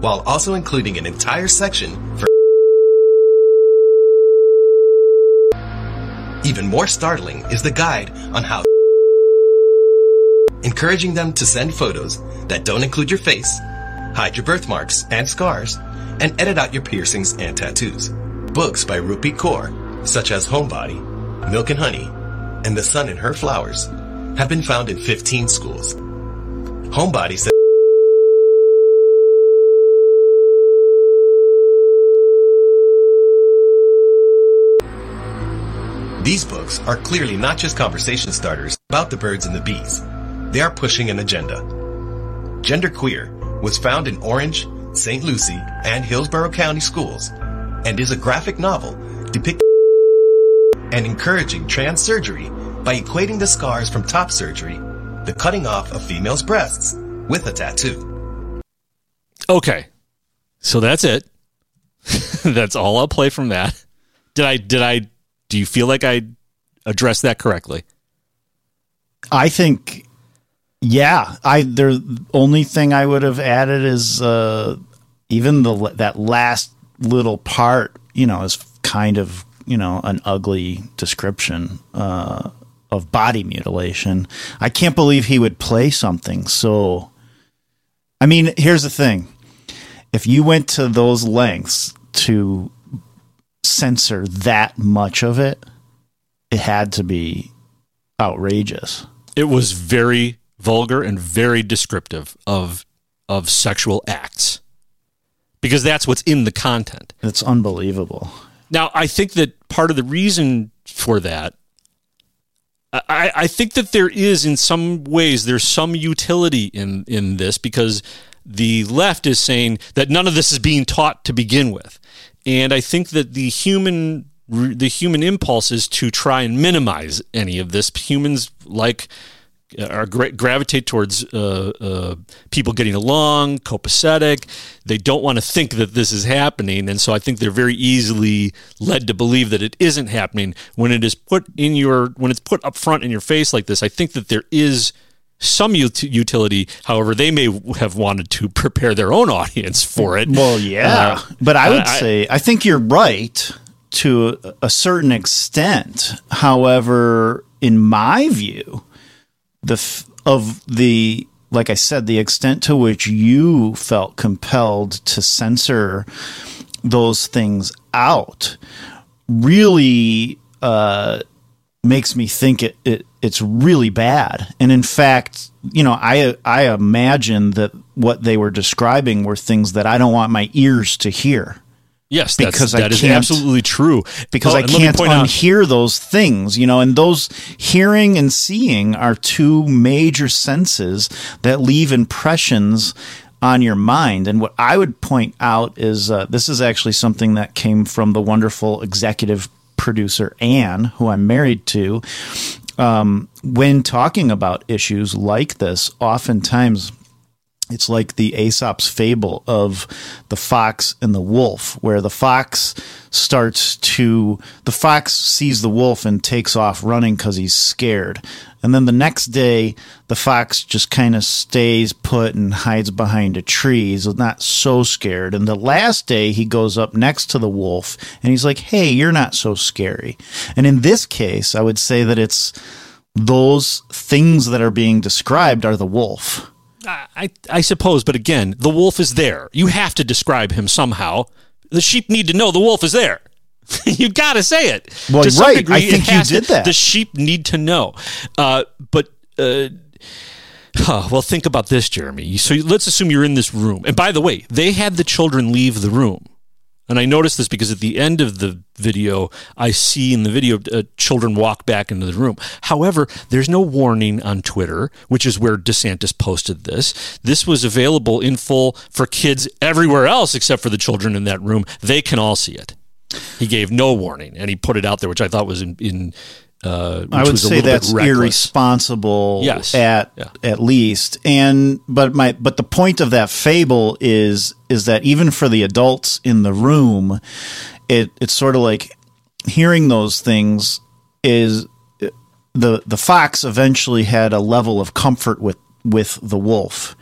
while also including an entire section for Even more startling is the guide on how encouraging them to send photos that don't include your face, hide your birthmarks and scars, and edit out your piercings and tattoos. Books by Rupi Kaur, such as Homebody, Milk and Honey, and The Sun and Her Flowers, have been found in 15 schools. Homebody says These books are clearly not just conversation starters about the birds and the bees. They are pushing an agenda. Genderqueer was found in Orange, St. Lucie, and Hillsborough County schools and is a graphic novel depicting and encouraging trans surgery by equating the scars from top surgery, the cutting off of females' breasts, with a tattoo. Okay. So that's it. *laughs* that's all I'll play from that. Did I did I do you feel like I addressed that correctly? I think, yeah. I the only thing I would have added is uh, even the that last little part. You know, is kind of you know an ugly description uh, of body mutilation. I can't believe he would play something so. I mean, here's the thing: if you went to those lengths to censor that much of it, it had to be outrageous. It was very vulgar and very descriptive of of sexual acts. Because that's what's in the content. It's unbelievable. Now, I think that part of the reason for that I, I think that there is in some ways there's some utility in in this because the left is saying that none of this is being taught to begin with. And I think that the human the human impulse is to try and minimize any of this. Humans like are gra- gravitate towards uh, uh, people getting along, copacetic. They don't want to think that this is happening, and so I think they're very easily led to believe that it isn't happening when it is put in your when it's put up front in your face like this. I think that there is some ut- utility. However, they may have wanted to *laughs* prepare their own audience for it. Well, yeah, Uh, but I would I- say I think you're right to a certain extent. However, in my view, the f- of the like I said, the extent to which you felt compelled to censor those things out really uh, makes me think it, it it's really bad. And in fact, you know, I I imagine that what they were describing were things that I don't want my ears to hear. Yes, that's, because I that is can't- absolutely true. because Oh, I and let me can't out- unhear those things, you know, and those hearing and seeing are two major senses that leave impressions on your mind. And what I would point out is uh, this is actually something that came from the wonderful executive producer Anne, who I'm married to. Um, when talking about issues like this, oftentimes it's like the Aesop's fable of the fox and the wolf, where the fox starts to, the fox sees the wolf and takes off running because he's scared. And then the next day, the fox just kind of stays put and hides behind a tree. He's not so scared. And the last day, he goes up next to the wolf and he's like, hey, you're not so scary. And in this case, I would say that it's those things that are being described are the wolf. I, I suppose, but again, the wolf is there. You have to describe him somehow. The sheep need to know the wolf is there. You got to say it. Well, to some right. degree, I think you has to- did that. The sheep need to know. Uh, but uh, huh, well, think about this, Jeremy. So let's assume you're in this room. And by the way, they had the children leave the room. And I noticed this because at the end of the video, I see in the video uh, children walk back into the room. However, there's no warning on Twitter, which is where DeSantis posted this. This was available in full for kids everywhere else except for the children in that room. They can all see it. He gave no warning, and he put it out there, which I thought was in. in uh, I would say that's irresponsible Yes. at Yeah. at least. And but my but the point of that fable is is that even for the adults in the room, it it's sort of like hearing those things is the the fox eventually had a level of comfort with with the wolf.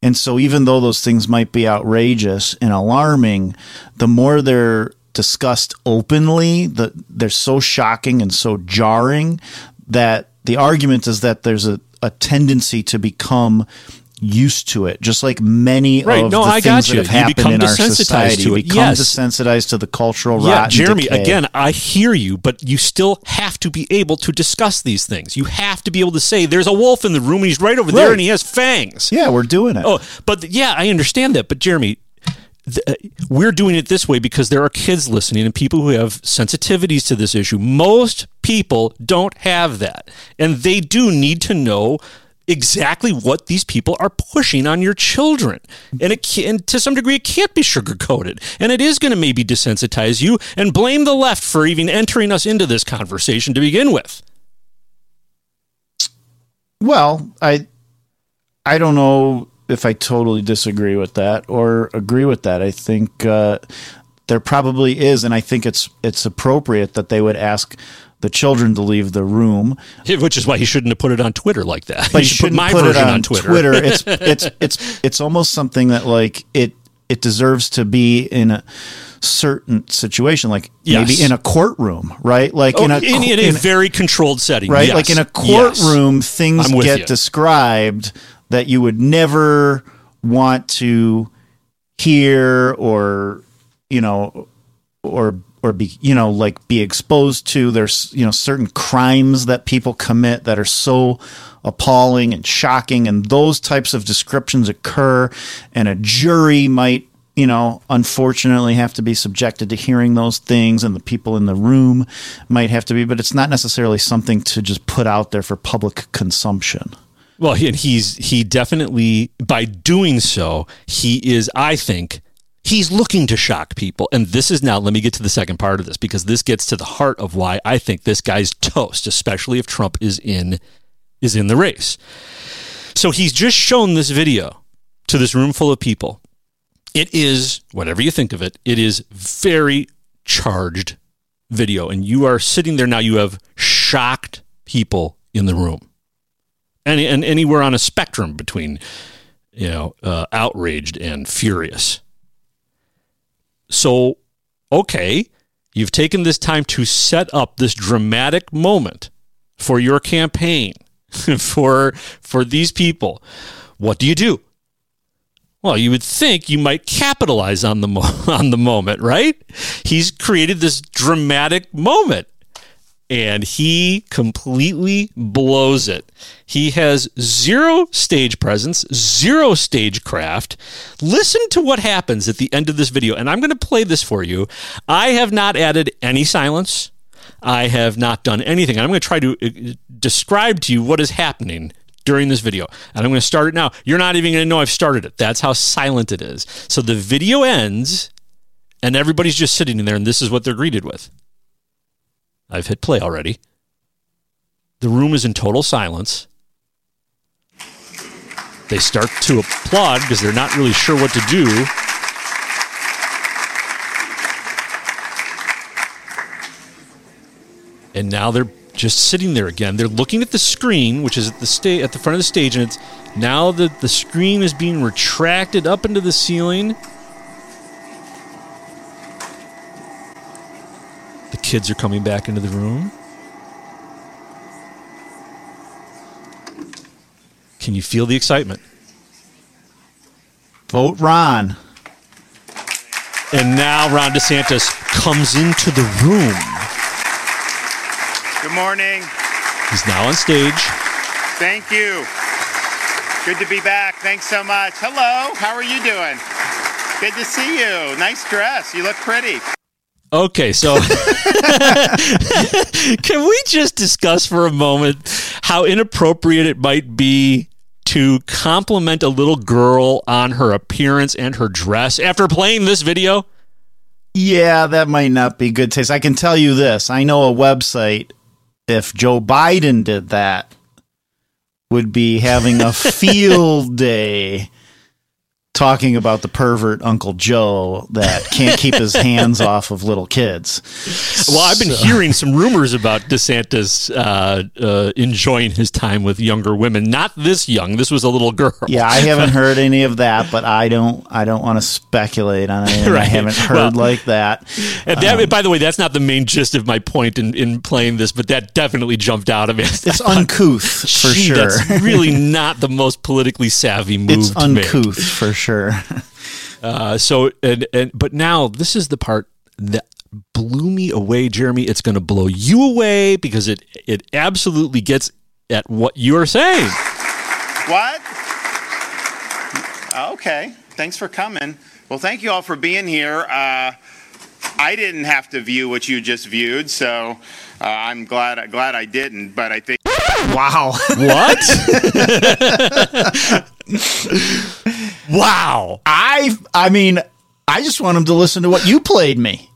And so even though those things might be outrageous and alarming, the more they're discussed openly, that they're so shocking and so jarring that the argument is that there's a, a tendency to become used to it, just like many Right. of No, the I things that have happened in our society. to it. become Yes. desensitized to the cultural Yeah, rot. Jeremy, again, I hear you, but you still have to be able to discuss these things. You have to be able to say, there's a wolf in the room and he's right over there and he has fangs. Yeah, we're doing it. Oh, but yeah, I understand that. But Jeremy, uh, we're doing it this way because there are kids listening and people who have sensitivities to this issue. Most people don't have that. And they do need to know exactly what these people are pushing on your children. And it and to some degree it can't be sugarcoated. And it is going to maybe desensitize you and blame the left for even entering us into this conversation to begin with. Well, I I don't know if I totally disagree with that or agree with that. I think uh, there probably is, and I think it's it's appropriate that they would ask the children to leave the room. *laughs* Which is why he shouldn't have put it on Twitter like that. But he you should put shouldn't my put it version on, on Twitter. *laughs* It's it's it's it's almost something that like it it deserves to be in a certain situation, like Yes. maybe in a courtroom, right? Like Oh, in a in, in a in- very controlled setting, right? yes. Like in a Yes. courtroom, things get you. described that you would never want to hear or you know or or be you know like be exposed to. There's you know certain crimes that people commit that are so appalling and shocking and those types of descriptions occur and a jury might you know unfortunately have to be subjected to hearing those things and the people in the room might have to be but it's not necessarily something to just put out there for public consumption Well, and he's he definitely by doing so, he is. I think he's looking to shock people. And this is now. Let me get to the second part of this because this gets to the heart of why I think this guy's toast, especially if Trump is in is in the race. So he's just shown this video to this room full of people. It is whatever you think of it. It is very charged video, and you are sitting there now. You have shocked people in the room and, and anywhere on a spectrum between you know uh, outraged and furious. So okay you've taken this time to set up this dramatic moment for your campaign *laughs* for for these people. What do you do? Well you would think you might capitalize on the mo- *laughs* on the moment right? He's created this dramatic moment and he completely blows it. He has zero stage presence, zero stage craft. Listen to what happens at the end of this video, and I'm going to play this for you. I have not added any silence. I have not done anything. I'm going to try to uh, describe to you what is happening during this video. And I'm going to start it now. You're not even going to know I've started it. That's how silent it is. So the video ends, and everybody's just sitting in there, and this is what they're greeted with. I've hit play already. The room is in total silence. They start to applaud because they're not really sure what to do. And now they're just sitting there again. They're looking at the screen, which is at the sta- at the front of the stage, and it's now that the screen is being retracted up into the ceiling. Kids are coming back into the room. Can you feel the excitement? Vote Ron. And now Ron DeSantis comes into the room. Good morning. He's now on stage. Thank you. Good to be back. Thanks so much. Hello. How are you doing? Good to see you. Nice dress. You look pretty. Okay, so *laughs* can we just discuss for a moment how inappropriate it might be to compliment a little girl on her appearance and her dress after playing this video? Yeah, that might not be good taste. I can tell you this. I know a website if Joe Biden did that would be having a *laughs* field day talking about the pervert Uncle Joe that can't keep his *laughs* hands off of little kids. Well, I've been So- hearing some rumors about DeSantis uh, uh, enjoying his time with younger women. Not this young. This was a little girl. Yeah, I haven't *laughs* heard any of that, but I don't I don't want to speculate on it. I haven't heard Well, like that. And that, Um, by the way, that's not the main gist of my point in, in playing this, but that definitely jumped out of me. It's *laughs* uncouth for Gee, sure. That's really not the most politically savvy move. It's to make. uncouth for sure. *laughs* Uh, so and and but now this is the part that blew me away, Jeremy. It's going to blow you away because it it absolutely gets at what you're saying. What? Okay. Thanks for coming. Well, thank you all for being here. Uh, I didn't have to view what you just viewed, so uh, I'm glad glad I didn't. But I think wow, *laughs* what? *laughs* wow. I I mean, I just want him to listen to what you played me.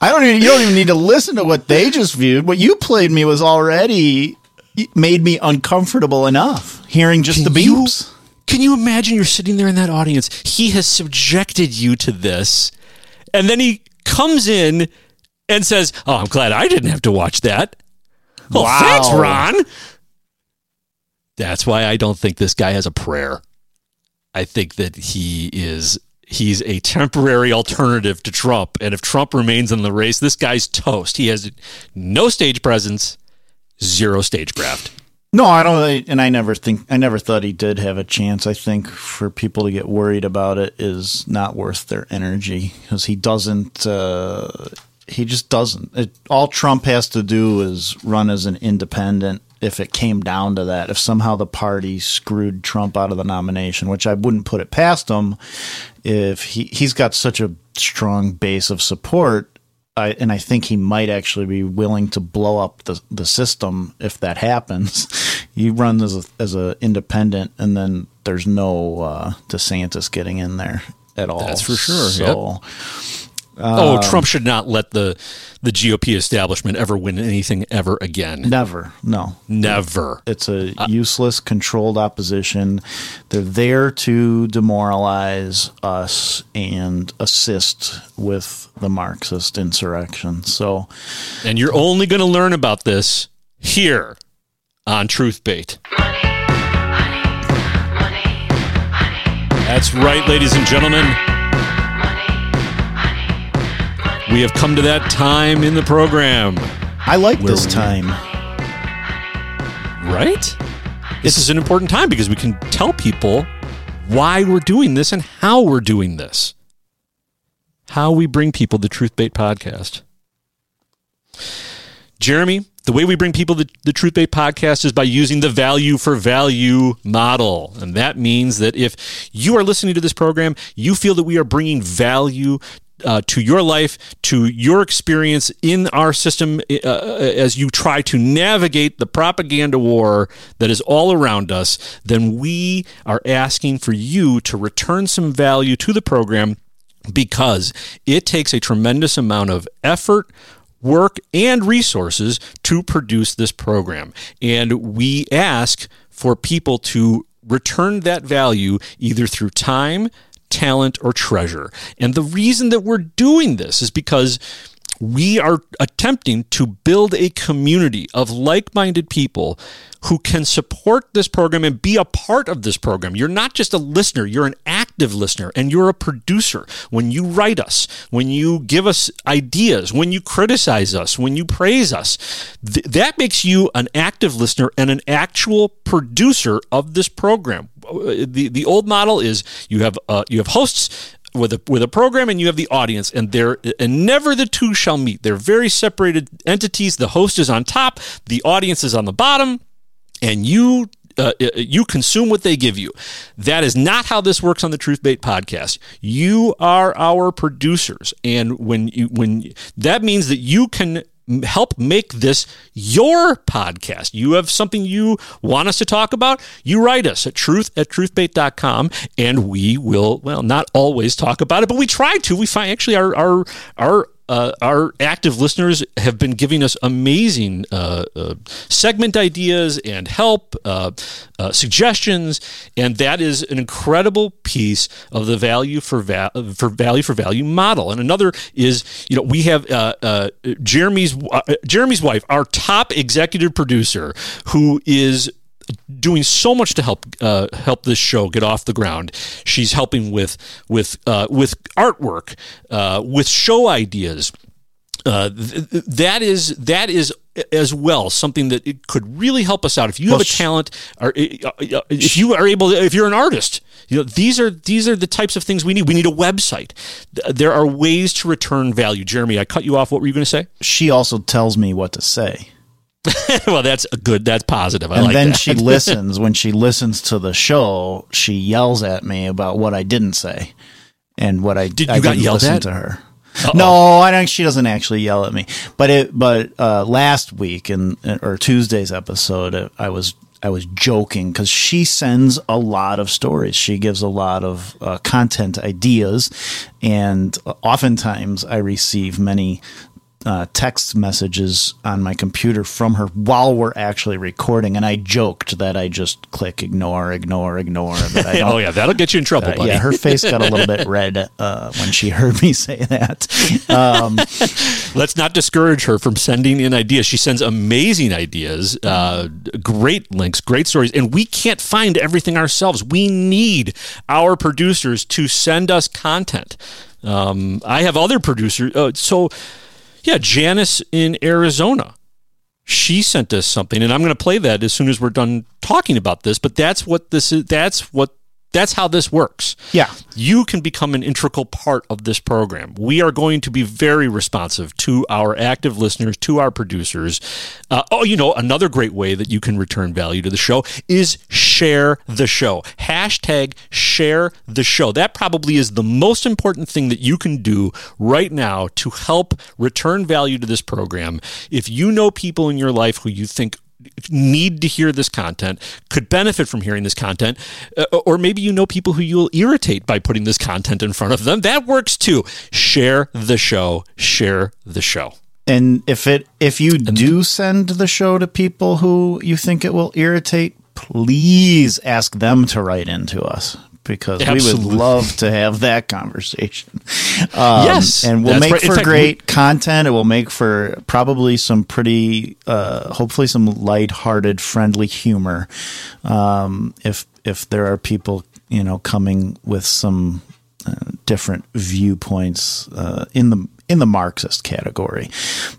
I don't even you don't even need to listen to what they just viewed. What you played me was already made me uncomfortable enough hearing just Can the you- beeps. Can you imagine you're sitting there in that audience? He has subjected you to this, and then he comes in and says, "Oh, I'm glad I didn't have to watch that." Well, Wow. thanks, Ron. That's why I don't think this guy has a prayer. I think that he is he's a temporary alternative to Trump, and if Trump remains in the race, this guy's toast. He has no stage presence, zero stagecraft. No, I don't, and I never think I never thought he did have a chance. I think for people to get worried about it is not worth their energy because he doesn't. Uh, he just doesn't. It, all Trump has to do is run as an independent. If it came down to that, if somehow the party screwed Trump out of the nomination, which I wouldn't put it past him, if he he's got such a strong base of support, I, and I think he might actually be willing to blow up the, the system if that happens. *laughs* he runs as a, as a independent, and then there's no uh, DeSantis getting in there at all. That's for sure, So, oh, um, Trump should not let the the GOP establishment ever win anything ever again. Never, no, Never. It's a useless, controlled opposition. They're there to demoralize us and assist with the Marxist insurrection. So, And you're only going to learn about this here on Truth Bait. That's right, ladies and gentlemen. We have come to that time in the program. I like Where this we- time. Right? This is an important time because we can tell people why we're doing this and how we're doing this. How we bring people the Truth Bait podcast. Jeremy, the way we bring people the, the Truth Bait podcast is by using the value for value model. And that means that if you are listening to this program, you feel that we are bringing value uh, to your life, to your experience in our system uh, as you try to navigate the propaganda war that is all around us, then we are asking for you to return some value to the program because it takes a tremendous amount of effort, work, and resources to produce this program. And we ask for people to return that value either through time, talent, or treasure. And the reason that we're doing this is because we are attempting to build a community of like minded people who can support this program and be a part of this program. You're not just a listener, you're an active listener and you're a producer. When you write us, when you give us ideas, when you criticize us, when you praise us, th- that makes you an active listener and an actual producer of this program. The, the old model is you have uh, you have hosts with a with a program and you have the audience and they're and never the two shall meet they're very separated entities the host is on top the audience is on the bottom and you uh, you consume what they give you. That is not how this works on the Truth Bait podcast. You are our producers, and when you when that means that you can help make this your podcast. You have something you want us to talk about, you write us at truth at truthbait.com and we will, well, not always talk about it, but we try to. We find actually our, our, our, uh, our active listeners have been giving us amazing uh, uh, segment ideas and help, uh, uh, suggestions, and that is an incredible piece of the value for va- for value for value model. And another is, you know, we have uh, Jeremy's Jeremy's wife, our top executive producer, who is doing so much to help uh, help this show get off the ground. She's helping with with uh, with artwork, uh, with show ideas. Uh, th- th- that is that is as well something that it could really help us out. If you have a talent, or uh, if you are able, if you're an artist, you know these are these are the types of things we need. We need a website. There are ways to return value. Jeremy, I cut you off. What were you going to say? She also tells me what to say. *laughs* well, that's a good. That's positive. I like that. and like then that. she *laughs* listens. When she listens to the show, she yells at me about what I didn't say. and what I Did I you got didn't yelled listen at? to her. Uh-oh. No, I don't. She doesn't actually yell at me. But it. But uh, last week and or Tuesday's episode, uh, I was I was joking because she sends a lot of stories. She gives a lot of uh, content ideas, and oftentimes I receive many. Uh, text messages on my computer from her while we're actually recording, and I joked that I just click ignore, ignore, ignore. *laughs* Oh yeah, that'll get you in trouble, uh, buddy. yeah, her face got a little bit red uh, when she *laughs* heard me say that. Um, *laughs* Let's not discourage her from sending in ideas. She sends amazing ideas, uh, great links, great stories, and we can't find everything ourselves. We need our producers to send us content. Um, I have other producers. Uh, so, yeah, Janice in Arizona. She sent us something, and I'm going to play that as soon as we're done talking about this. But that's what this is. That's what. That's how this works. Yeah. You can become an integral part of this program. We are going to be very responsive to our active listeners, to our producers. Uh, oh, you know, another great way that you can return value to the show is share the show. Hashtag share the show. That probably is the most important thing that you can do right now to help return value to this program. If you know people in your life who you think need to hear this content, could benefit from hearing this content, uh, or maybe you know people who you'll irritate by putting this content in front of them. That works too. Share the show. Share the show. and if it if you do send the show to people who you think it will irritate, please ask them to write into us because we would love to have that conversation. *laughs* Um, Yes, and we'll make right. For fact, great content. It will make for probably some pretty, uh, hopefully some lighthearted, friendly humor. Um, if if there are people you know coming with some uh, different viewpoints uh, in the in the Marxist category,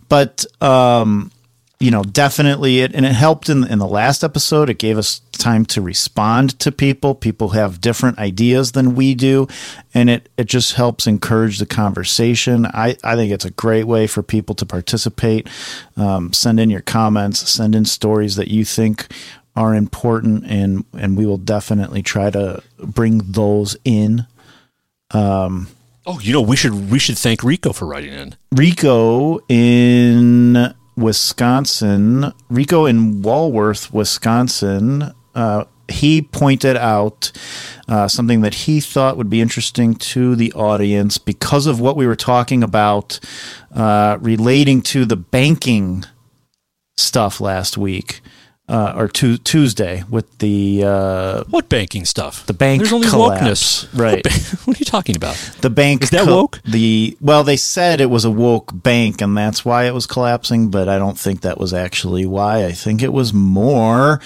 but um, you know definitely it and it helped in in the last episode. It gave us time to respond to people. People have different ideas than we do, and it it just helps encourage the conversation. I I think it's a great way for people to participate. Um, send in your comments. Send in stories that you think are important and and we will definitely try to bring those in um Oh, you know, we should we should thank Rico for writing in. Rico in Wisconsin, Rico in Walworth, Wisconsin, uh, he pointed out uh, something that he thought would be interesting to the audience because of what we were talking about uh, relating to the banking stuff last week. Uh, or tu- Tuesday with the uh, what banking stuff? The bank There's only collapse, wokeness. right? What, ba- *laughs* what are you talking about? The bank Is that co- woke? The well, they said it was a woke bank, and that's why it was collapsing. But I don't think that was actually why. I think it was more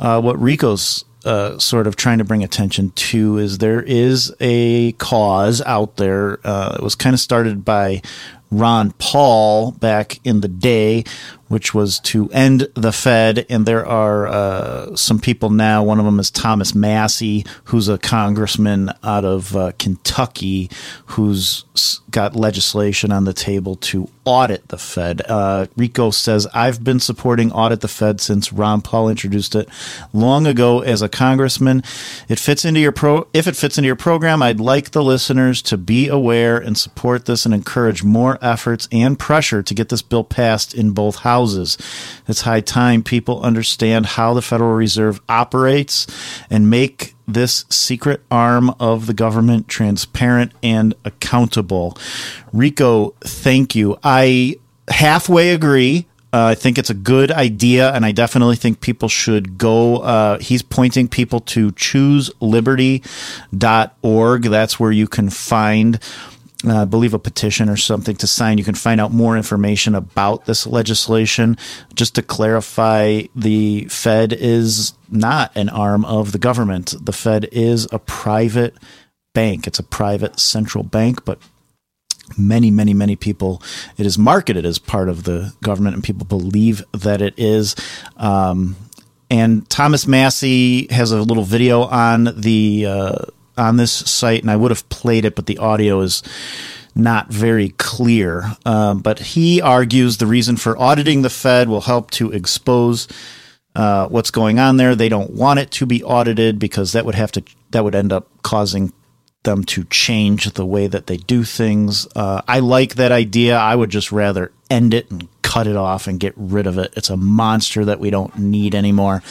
uh, what Rico's uh, sort of trying to bring attention to is there is a cause out there. Uh, it was kind of started by Ron Paul back in the day, which was to end the Fed. And there are uh, some people now. One of them is Thomas Massie, who's a congressman out of uh, Kentucky, who's got legislation on the table to audit the Fed. Uh, Rico says, I've been supporting audit the Fed since Ron Paul introduced it long ago as a congressman. It fits into your pro. If it fits into your program, I'd like the listeners to be aware and support this and encourage more efforts and pressure to get this bill passed in both houses. It's high time people understand how the Federal Reserve operates and make this secret arm of the government transparent and accountable. Rico, thank you. I halfway agree. Uh, I think it's a good idea, and I definitely think people should go. Uh, he's pointing people to chooseliberty.org. That's where you can find, uh, I believe, a petition or something to sign. You can find out more information about this legislation. Just to clarify, the Fed is not an arm of the government. The Fed is a private bank, it's a private central bank, but many, many, many people. It is marketed as part of the government, and people believe that it is. Um, and Thomas Massie has a little video on the uh, on this site, and I would have played it, but the audio is not very clear. Um, but he argues the reason for auditing the Fed will help to expose uh, what's going on there. They don't want it to be audited because that would have to that would end up causing them to change the way that they do things. Uh, I like that idea. I would just rather end it and cut it off and get rid of it. It's a monster that we don't need anymore.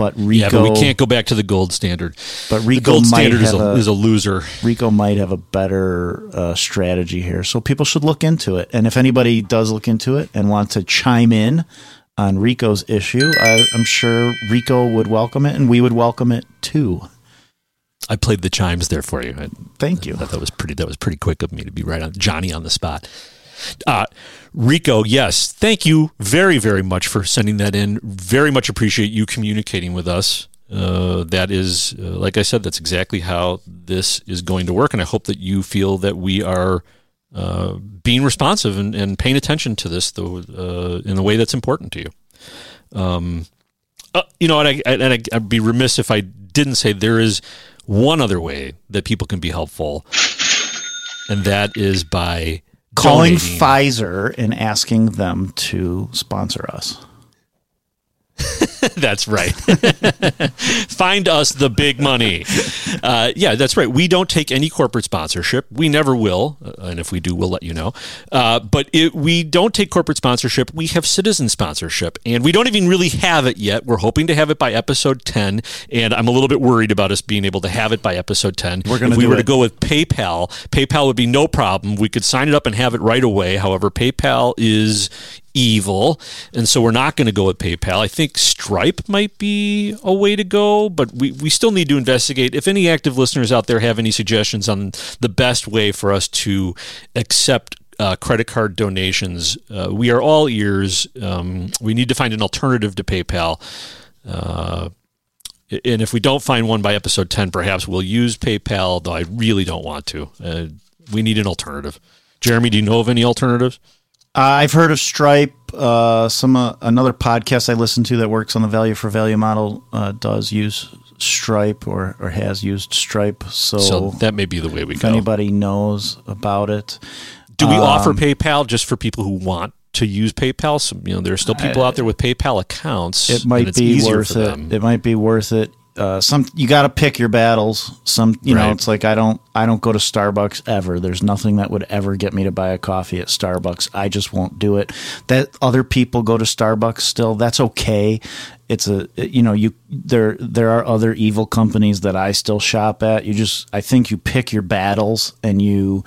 But Rico, yeah, but we can't go back to the gold standard. But the Rico gold might standard is a, a- is a loser. Rico might have a better uh, strategy here. So people should look into it. And if anybody does look into it and want to chime in on Rico's issue, I, I'm sure Rico would welcome it and we would welcome it too. I played the chimes there for you. I, Thank you. I thought that was pretty. That was pretty quick of me to be right on Johnny on the spot. Uh, Rico, yes, thank you very, very much for sending that in. Very much appreciate you communicating with us. Uh, that is, uh, like I said, that's exactly how this is going to work, and I hope that you feel that we are uh, being responsive and, and paying attention to this, uh, in the way that's important to you. Um, uh, you know, and, I, and I'd be remiss if I didn't say there is one other way that people can be helpful, and that is by Calling. Pfizer and asking them to sponsor us. *laughs* that's right. *laughs* Find us the big money. Uh, yeah, that's right. We don't take any corporate sponsorship. We never will. Uh, and if we do, we'll let you know. Uh, but it, we don't take corporate sponsorship. We have citizen sponsorship. And we don't even really have it yet. We're hoping to have it by episode 10. And I'm a little bit worried about us being able to have it by episode 10. We're gonna if we were to go with PayPal, PayPal would be no problem. We could sign it up and have it right away. However, PayPal is evil, and so we're not going to go with PayPal. I think Stripe might be a way to go, but we, we still need to investigate. If any active listeners out there have any suggestions on the best way for us to accept uh, credit card donations, uh, we are all ears. Um, we need to find an alternative to PayPal. Uh, and if we don't find one by episode 10, perhaps we'll use PayPal, though I really don't want to. Uh, we need an alternative. Jeremy, do you know of any alternatives? Uh, I've heard of Stripe. Uh, some uh, another podcast I listen to that works on the value for value model uh, does use Stripe or, or has used Stripe. So, So that may be the way we if go. anybody knows about it, Do we Um, offer PayPal just for people who want to use PayPal? So, you know, there are still people out there with PayPal accounts. It might be worth it. them. It might be worth it. Uh, some you got to pick your battles. Some you know, it's like I don't I don't go to Starbucks ever. There's nothing that would ever get me to buy a coffee at Starbucks. I just won't do it. That other people go to Starbucks still. That's okay. It's a you know you there there are other evil companies that I still shop at. You just I think you pick your battles and you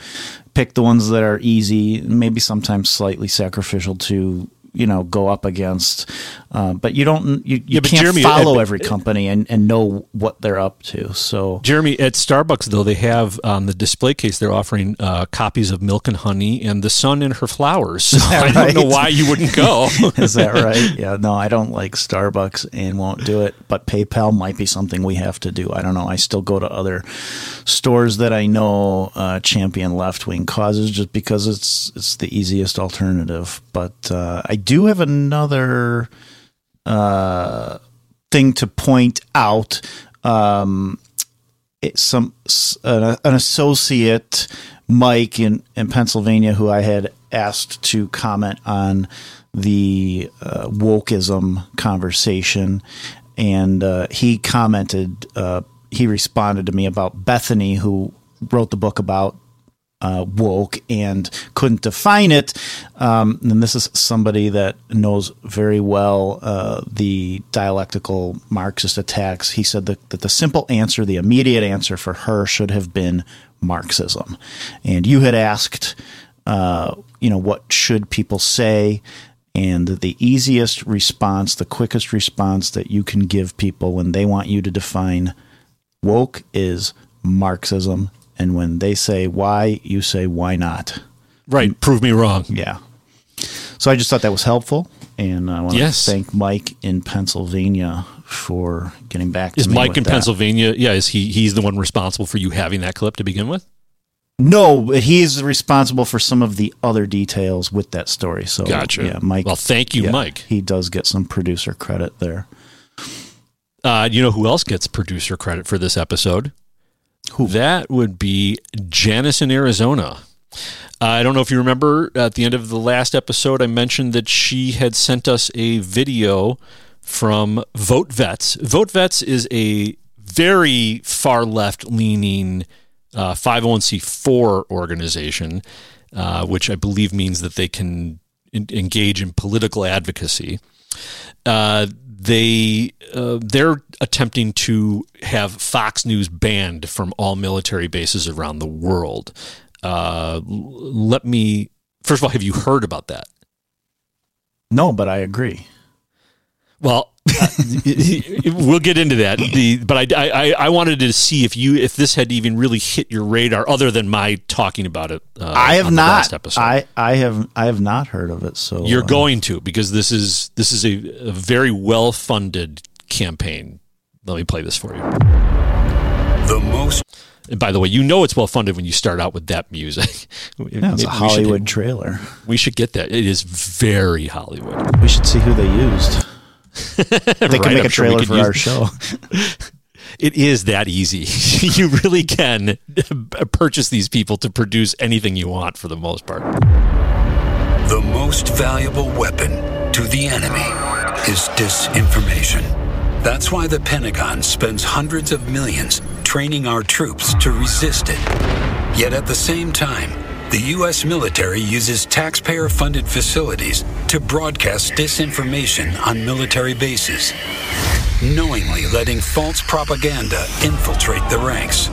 pick the ones that are easy, maybe sometimes slightly sacrificial to you know go up against. Uh, but you don't you, you Yeah, can't Jeremy, follow uh, every company and, and know what they're up to. So Jeremy, at Starbucks, though, they have on the display case, they're offering uh, copies of Milk and Honey and The Sun and Her Flowers. *laughs* So I don't know why you wouldn't go. *laughs* Is that right? Yeah, no, I don't like Starbucks and won't do it. But PayPal might be something we have to do. I don't know. I still go to other stores that I know uh, champion left wing causes just because it's it's the easiest alternative. But uh, I do have another uh, thing to point out. Um, some an, an associate Mike in, in Pennsylvania who I had asked to comment on the uh, wokeism conversation, and uh, he commented. Uh, he responded to me about Bethany, who wrote the book about uh, woke and couldn't define it. Um, and this is somebody that knows very well uh, the dialectical Marxist attacks. He said that, that the simple answer, the immediate answer for her should have been Marxism. And you had asked, uh, you know, what should people say? And the easiest response, the quickest response that you can give people when they want you to define woke is Marxism. And when they say why, you say why not. Right. Prove me wrong. Yeah. So I just thought that was helpful. And I want Yes. to thank Mike in Pennsylvania for getting back to Is. Mike in that. Pennsylvania? Yeah, is he? He's the one responsible for you having that clip to begin with. No, but he is responsible for some of the other details with that story. So Gotcha. Yeah, Mike. Well, thank you, yeah, Mike. He does get some producer credit there. Uh, you know who else gets producer credit for this episode? Who? That would be Janice in Arizona. I don't know if you remember at the end of the last episode, I mentioned that she had sent us a video from Vote Vets. Vote Vets is a very far left leaning uh, 501c4 organization, uh, which I believe means that they can en- engage in political advocacy. Uh, they uh, they're attempting to have Fox News banned from all military bases around the world. Uh, let me first of all, have you heard about that? No, but I agree. Well, *laughs* we'll get into that. The but I, I I wanted to see if you if this had even really hit your radar, other than my talking about it. Uh, I have on the not. last episode. I I have I have not heard of it. So You're uh, going to because this is this is a, a very well funded campaign. Let me play this for you. The most. And by the way, you know it's well funded when you start out with that music. *laughs* Yeah, it's Maybe a we should- Hollywood trailer. We should get that. It is very Hollywood. We should see who they used. They can Right, make I'm a trailer could for use- our show. *laughs* It is that easy. *laughs* you really can uh, purchase these people to produce anything you want for the most part. The most valuable weapon to the enemy is disinformation. That's why the Pentagon spends hundreds of millions training our troops to resist it. Yet at the same time, the U.S. military uses taxpayer funded facilities to broadcast disinformation on military bases, knowingly letting false propaganda infiltrate the ranks.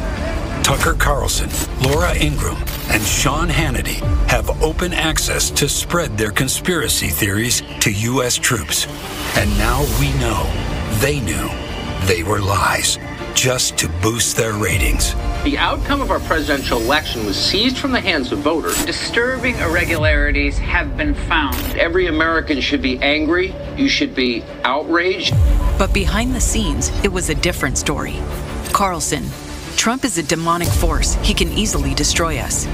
Tucker Carlson, Laura Ingraham, and Sean Hannity have open access to spread their conspiracy theories to U.S. troops. And now we know they knew they were lies just to boost their ratings. The outcome of our presidential election was seized from the hands of voters. Disturbing irregularities have been found. Every American should be angry. You should be outraged. But behind the scenes, it was a different story. Carlson, Trump is a demonic force. He can easily destroy us.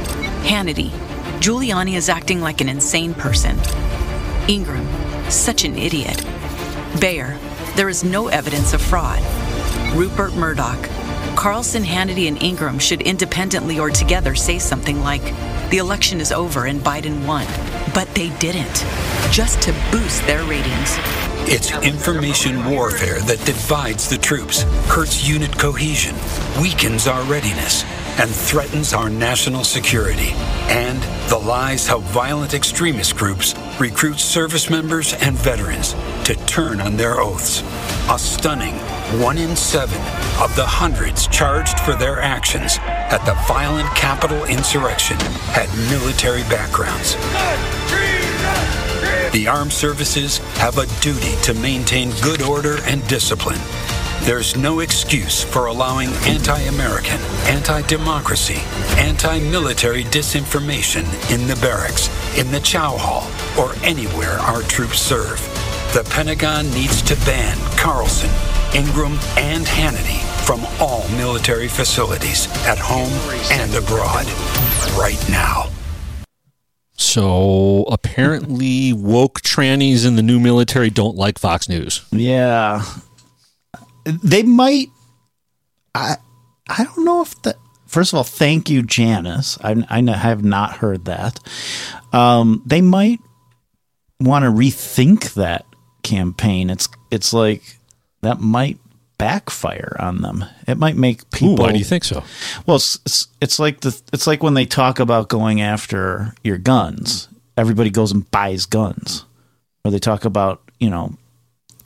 Hannity, Giuliani is acting like an insane person. Ingraham, such an idiot. Baier, there is no evidence of fraud. Rupert Murdoch, Carlson, Hannity, and Ingraham should independently or together say something like, the election is over and Biden won. But they didn't, just to boost their ratings. It's information warfare that divides the troops, hurts unit cohesion, weakens our readiness, and threatens our national security. And the lies how violent extremist groups recruit service members and veterans to turn on their oaths. A stunning one in seven of the charged for their actions at the violent Capitol insurrection had military backgrounds. The armed services have a duty to maintain good order and discipline. There's no excuse for allowing anti American, anti democracy, anti military disinformation in the barracks, in the chow hall, or anywhere our troops serve. The Pentagon needs to ban Carlson, Ingraham, and Hannity from all military facilities at home and abroad right now. So apparently, woke trannies in the new military don't like Fox News. Yeah, they might. I I don't know if that. First of all, thank you, Janice. I I have not heard that. Um, they might want to rethink that campaign. It's it's like that might backfire on them. It might make people. why do you think so? Well, it's, it's it's like the it's like when they talk about going after your guns. Everybody goes and buys guns, or they talk about you know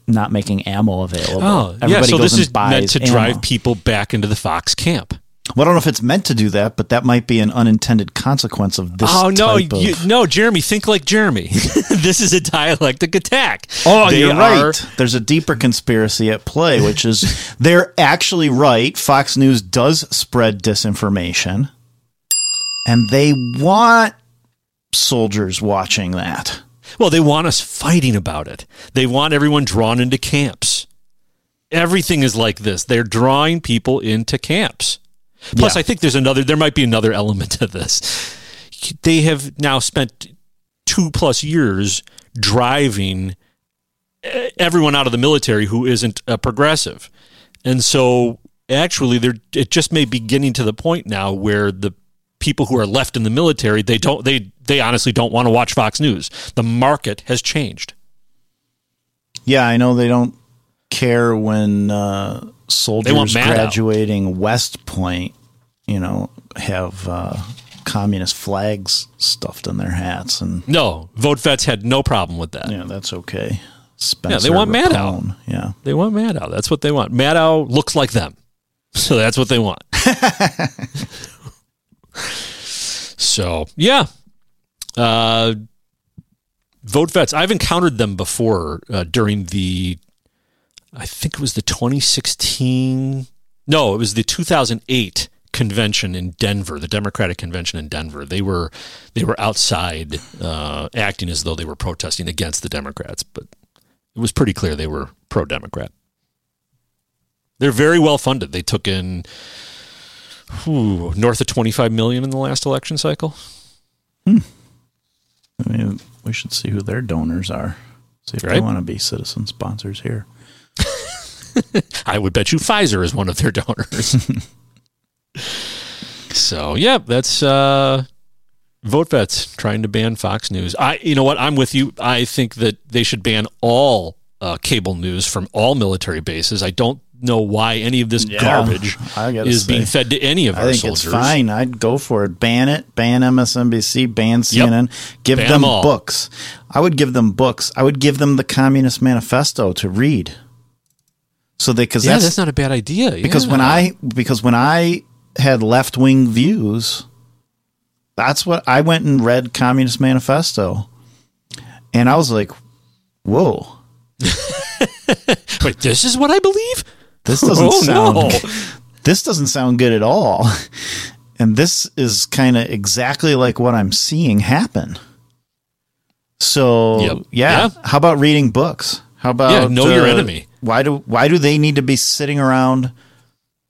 not making ammo available. Oh, yeah. So goes this is meant to ammo. drive people back into the Fox camp. Well, I don't know if it's meant to do that, but that might be an unintended consequence of this. oh no, of- you, no, Jeremy, think like Jeremy. *laughs* *laughs* this is a dialectic attack. Oh, They you're right. There's a deeper conspiracy at play, which is *laughs* they're actually right. Fox News does spread disinformation, and they want soldiers watching that. Well, they want us fighting about it. They want everyone drawn into camps. Everything is like this. They're drawing people into camps. Plus, Yeah. I think there's another. There might be another element to this. They have now spent two plus years driving eh, everyone out of the military who isn't a progressive, and so actually, they're it just may be getting to the point now where the people who are left in the military they don't they they honestly don't want to watch Fox News. The market has changed. Yeah, I know they don't care when uh, soldiers graduating West Point, you know, have uh, communist flags stuffed in their hats, and No, vote vets had no problem with that. yeah, that's okay. yeah, Spencer they want Maddow. Yeah, They want Maddow. That's what they want. Maddow looks like them. *laughs* So that's what they want. *laughs* so, yeah. Uh, vote vets. I've encountered them before uh, during the, I think it was the 2016, no, it was the 2008 convention in Denver, the Democratic convention in Denver. They were they were outside uh, acting as though they were protesting against the Democrats, but it was pretty clear they were pro Democrat. They're very well funded. They took in whew, north of 25 million in the last election cycle. Hmm. I mean, we should see who their donors are. See if they want to be citizen sponsors here. *laughs* I would bet you Pfizer is one of their donors. *laughs* so, yeah, that's uh, vote vets trying to ban Fox News. I, you know what? I'm with you. I think that they should ban all uh, cable news from all military bases. I don't know why any of this Yeah, garbage is being fed to any of I our soldiers. it's fine. I'd go for it. Ban it. Ban MSNBC. Ban CNN. Give Ban them them books. I would give them books. I would give them the Communist Manifesto to read. So they because Yeah, that's, that's not a bad idea. because when I because when I had left wing views, that's what I went and read Communist Manifesto, and I was like, "Whoa, *laughs* Wait, this is what I believe? this doesn't *laughs* Oh, sound no. this doesn't sound good at all." *laughs* And this is kind of exactly like what I'm seeing happen. So Yep. yeah. Yeah. how about reading books? How about Yeah, know your uh, enemy. Why do why do they need to be sitting around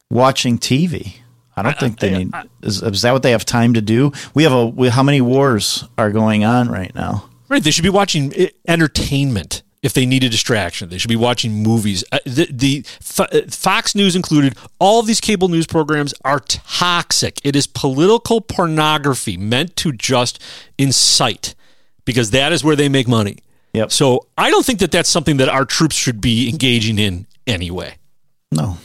watching TV? I don't think they need. Is, is that what they have time to do? We have a. We, how many wars are going on right now? Right. They should be watching eh, entertainment if they need a distraction. They should be watching movies. Uh, the, the Fo- uh, Fox News included, all of these cable news programs are toxic. It is political pornography meant to just incite because that is where they make money. Yep. So I don't think that that's something that our troops should be engaging in anyway. No.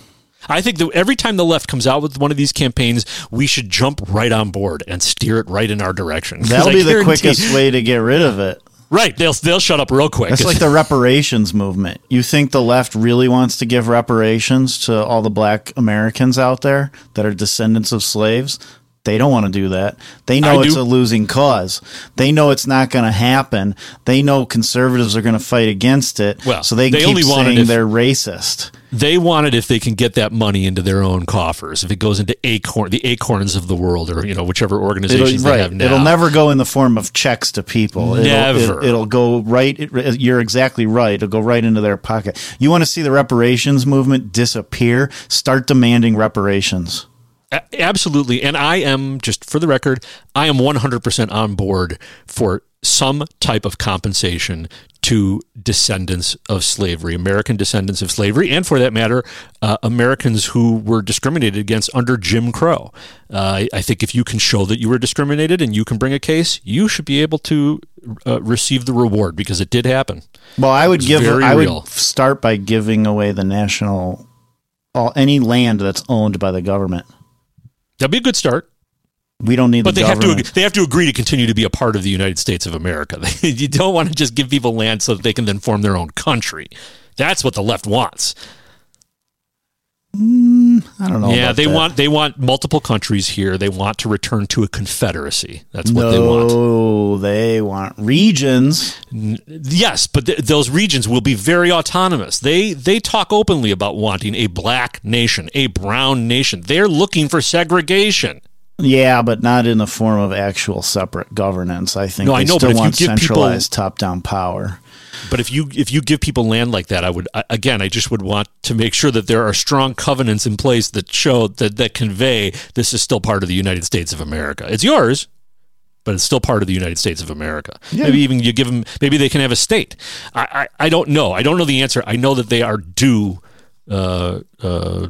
I think that every time the left comes out with one of these campaigns, we should jump right on board and steer it right in our direction. *laughs* That'll be the quickest way to get rid of it. Right. They'll they'll shut up real quick. It's like the reparations movement. You think the left really wants to give reparations to all the black Americans out there that are descendants of slaves? They don't want to do that. They know I it's do. a losing cause. They know it's not going to happen. They know conservatives are going to fight against it. Well, so they, they keep only saying if- they're racist. They want it if they can get that money into their own coffers. If it goes into acorn, the acorns of the world, or you know whichever organizations It'll, they right. have now. It'll never go in the form of checks to people. It'll, Never. It, will go right. it- you're exactly right. It'll go right into their pocket. You want to see the reparations movement disappear? Start demanding reparations. Absolutely. And I am, just for the record, I am 100% on board for some type of compensation to descendants of slavery, American descendants of slavery, and for that matter, uh, Americans who were discriminated against under Jim Crow. Uh, I, think if you can show that you were discriminated and you can bring a case, you should be able to uh, receive the reward because it did happen. Well, I would give. I real. would start by giving away the national, all any land that's owned by the government. That'd be a good start. We don't need But the they have to they have to agree to continue to be a part of the United States of America. *laughs* you don't want to just give people land so that they can then form their own country. That's what the left wants. Mm, I don't know. yeah, they that. want they want multiple countries here. They want to return to a confederacy. That's what they want. No, they want regions. Yes, but th- those regions will be very autonomous. They they talk openly about wanting a black nation, a brown nation. They're looking for segregation. Yeah, but not in the form of actual separate governance. I think No, they I know, but still if you want give people- centralized top-down power. But if you if you give people land like that, I would I- again, I just would want to make sure that there are strong covenants in place that show that that convey this is still part of the United States of America. It's yours, but it's still part of the United States of America. Yeah. Maybe even you give them maybe they can have a state. I I, I don't know. I don't know the answer. I know that they are due uh, uh,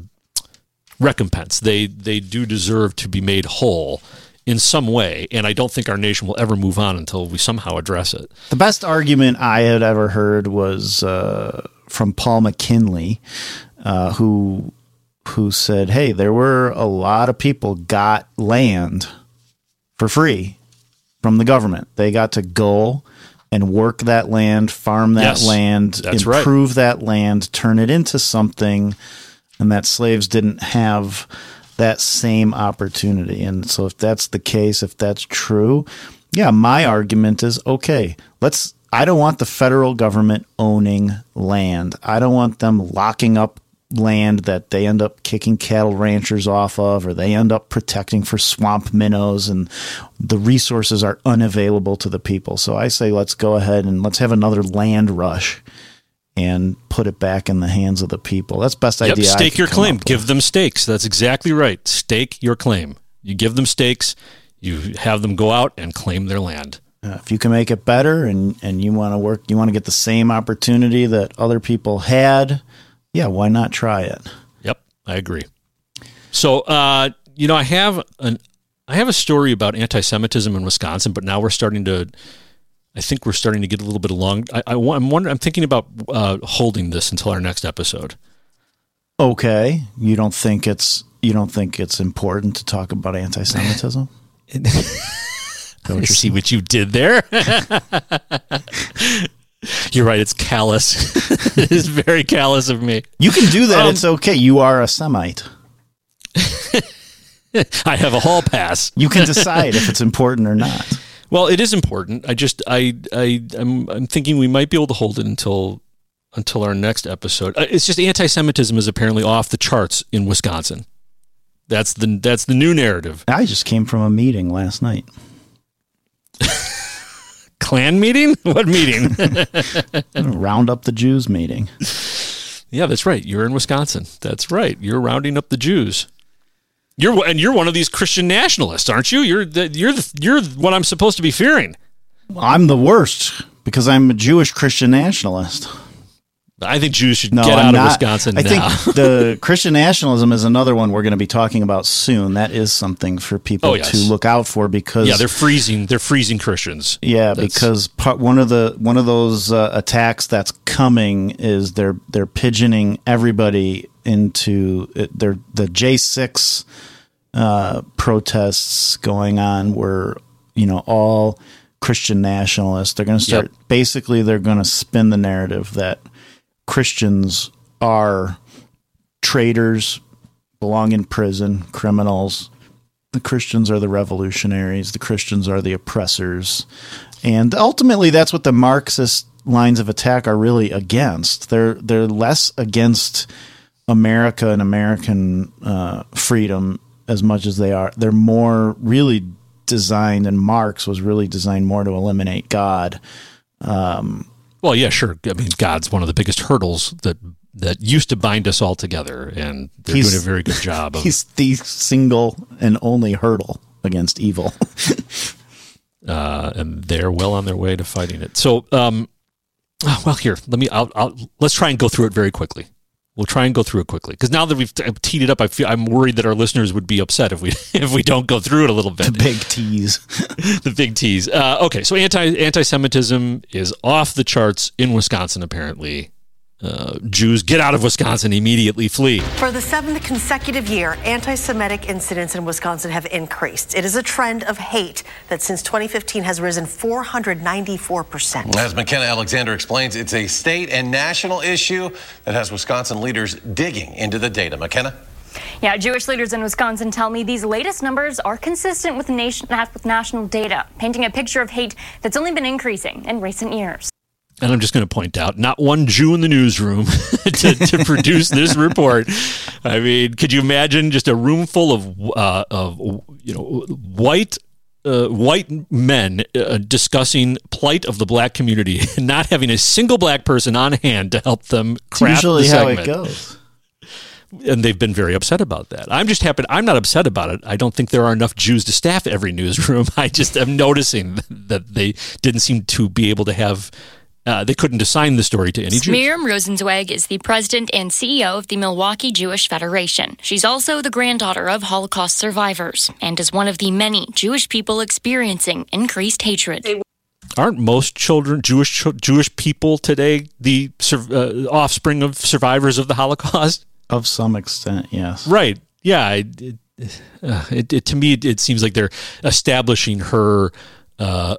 recompense. They they do deserve to be made whole in some way, and I don't think our nation will ever move on until we somehow address it. The best argument I had ever heard was uh, from Paul McKinley, uh, who who said, "Hey, there were a lot of people got land for free from the government. They got to go and work that land, farm that Yes, land, that's right. improve that land, turn it into something, and that slaves didn't have that same opportunity. And so, if that's the case, if that's true, yeah, my argument is okay. Let's. I don't want the federal government owning land. I don't want them locking up land that they end up kicking cattle ranchers off of or they end up protecting for swamp minnows and the resources are unavailable to the people. So I say let's go ahead and let's have another land rush and put it back in the hands of the people. That's best Yep, idea. Stake your claim. Give them stakes. That's exactly right. Stake your claim. You give them stakes. You have them go out and claim their land. Uh, if you can make it better and, and you want to work, you want to get the same opportunity that other people had, yeah, why not try it? Yep, I agree. So, uh, you know, I have an I have a story about anti-Semitism in Wisconsin, but now we're starting to. I think we're starting to get a little bit along. I, I, am wondering. I'm thinking about uh, holding this until our next episode. Okay, you don't think it's you don't think it's important to talk about anti-Semitism? *laughs* Don't you see what you did there. *laughs* You're right. It's callous. *laughs* it is very callous of me. You can do that. Um, it's okay. You are a Semite. I have a hall pass. You can decide if it's important or not. Well, it is important. I just I I I'm I'm thinking we might be able to hold it until until our next episode. Uh, It's just anti-Semitism is apparently off the charts in Wisconsin. That's the that's the new narrative. I just came from a meeting last night. *laughs* Klan meeting? *laughs* What meeting? *laughs* Round up the Jews meeting. yeah, that's right. You're in Wisconsin. That's right. You're rounding up the Jews. You're and you're one of these Christian nationalists, aren't you? You're the, you're the, you're what I'm supposed to be fearing. I'm the worst because I'm a Jewish Christian nationalist. I think Jews should No, get I'm out not. of Wisconsin I now. think *laughs* the Christian nationalism is another one we're going to be talking about soon. That is something for people Oh, yes. to look out for because yeah, they're freezing. They're freezing Christians. Yeah, That's- because part, one of the one of those uh, attacks that's coming is they're they're pigeoning everybody into it, they're the J six uh, protests going on where you know all Christian nationalists they're going to start Yep. basically they're going to spin the narrative that Christians are traitors, belong in prison, criminals. The Christians are the revolutionaries. The Christians are the oppressors. And ultimately, that's what the Marxist lines of attack are really against. They're they're less against America and American uh, freedom as much as they are. They're more really designed, and Marx was really designed more to eliminate God. Um, Well, yeah, sure. I mean, God's one of the biggest hurdles that that used to bind us all together, and they're doing a very good job of. he's the single and only hurdle against evil. *laughs* uh, and they're well on their way to fighting it. So, um, oh, well, here, let me. I'll, I'll, let's try and go through it very quickly. We'll try and go through it quickly because now that we've teed it up, I feel I'm worried that our listeners would be upset if we *laughs* if we don't go through it a little bit. the big tease. *laughs* the big tease. Uh, okay, so anti anti-Semitism is off the charts in Wisconsin. Apparently, uh, Jews get out of Wisconsin immediately, flee. For the seventh consecutive year, anti Semitic incidents in Wisconsin have increased. It is a trend of hate that since 2015 has risen 494%. As McKenna Alexander explains, it's a state and national issue that has Wisconsin leaders digging into the data. McKenna? Yeah, Jewish leaders in Wisconsin tell me these latest numbers are consistent with, nation, with national data, painting a picture of hate that's only been increasing in recent years. And I'm just going to point out, not one Jew in the newsroom *laughs* to, to produce this report. I mean, could you imagine just a room full of uh, of you know white uh, white men uh, discussing plight of the black community and *laughs* not having a single black person on hand to help them craft usually the how it goes. and they've been very upset about that. I'm just happy. I'm not upset about it. I don't think there are enough Jews to staff every newsroom. *laughs* I just am noticing that they didn't seem to be able to have. Uh, they couldn't assign the story to any Jews. Miryam Rosenzweig is the president and CEO of the Milwaukee Jewish Federation. She's also the granddaughter of Holocaust survivors and is one of the many Jewish people experiencing increased hatred. Aren't most children Jewish Jewish people today the uh, offspring of survivors of the Holocaust? Of some extent, yes. Right. Yeah. It, it, uh, it, it to me, it, it seems like they're establishing her uh,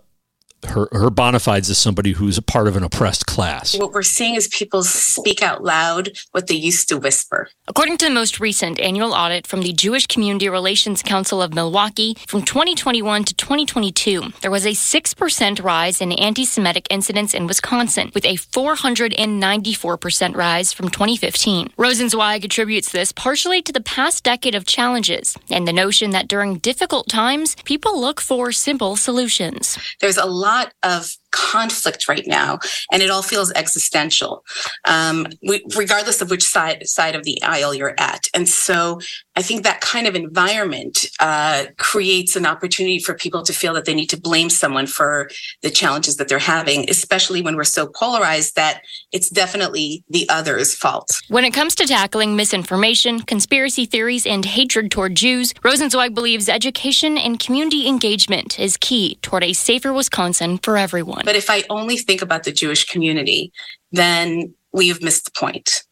her her bona fides as somebody who's a part of an oppressed class. What we're seeing is people speak out loud what they used to whisper. According to the most recent annual audit from the Jewish Community Relations Council of Milwaukee, from 2021 to 2022, there was a 6% rise in anti Semitic incidents in Wisconsin, with a 494% rise from 2015. Rosenzweig attributes this partially to the past decade of challenges and the notion that during difficult times, people look for simple solutions. There's a lot of conflict right now, and it all feels existential, um, we, regardless of which side side of the aisle you're at. And so, I think that kind of environment uh, creates an opportunity for people to feel that they need to blame someone for the challenges that they're having, especially when we're so polarized that it's definitely the other's fault. When it comes to tackling misinformation, conspiracy theories, and hatred toward Jews, Rosenzweig believes education and community engagement is key toward a safer Wisconsin for everyone. But if I only think about the Jewish community, then we have missed the point.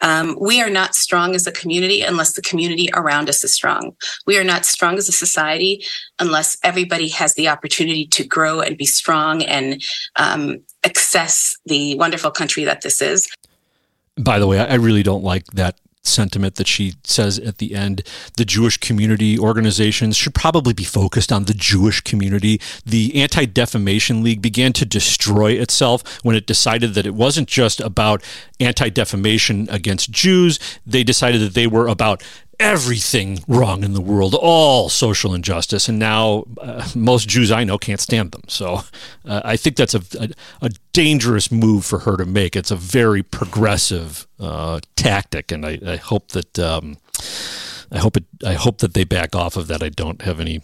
Um, we are not strong as a community unless the community around us is strong. We are not strong as a society unless everybody has the opportunity to grow and be strong and um, access the wonderful country that this is. By the way, I really don't like that sentiment that she says at the end the Jewish community organizations should probably be focused on the Jewish community. The Anti Defamation League began to destroy itself when it decided that it wasn't just about anti defamation against Jews, they decided that they were about everything wrong in the world, all social injustice, and now uh, most Jews I know can't stand them. So uh, I think that's a, a, a, dangerous move for her to make. It's a very progressive uh, tactic, and I, I hope that um, I hope it I hope that they back off of that. I don't have any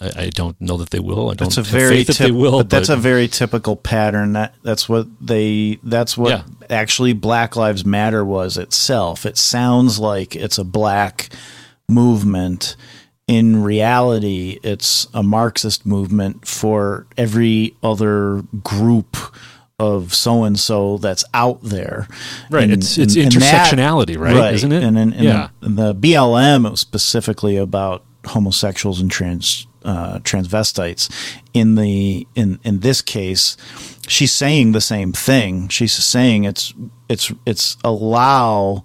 I, I, don't know that they will. I don't that's a very faith that they will. But, but, that's a very typical pattern. That that's what they. That's what yeah. actually Black Lives Matter was itself. It sounds like it's a black movement. In reality, it's a Marxist movement for every other group of so and so that's out there. Right. And, it's it's and, intersectionality, and that, right? right? Isn't it? And in, yeah. the, the BLM, it was specifically about homosexuals and trans uh, transvestites. In the in in this case, she's saying the same thing. She's saying it's it's it's allow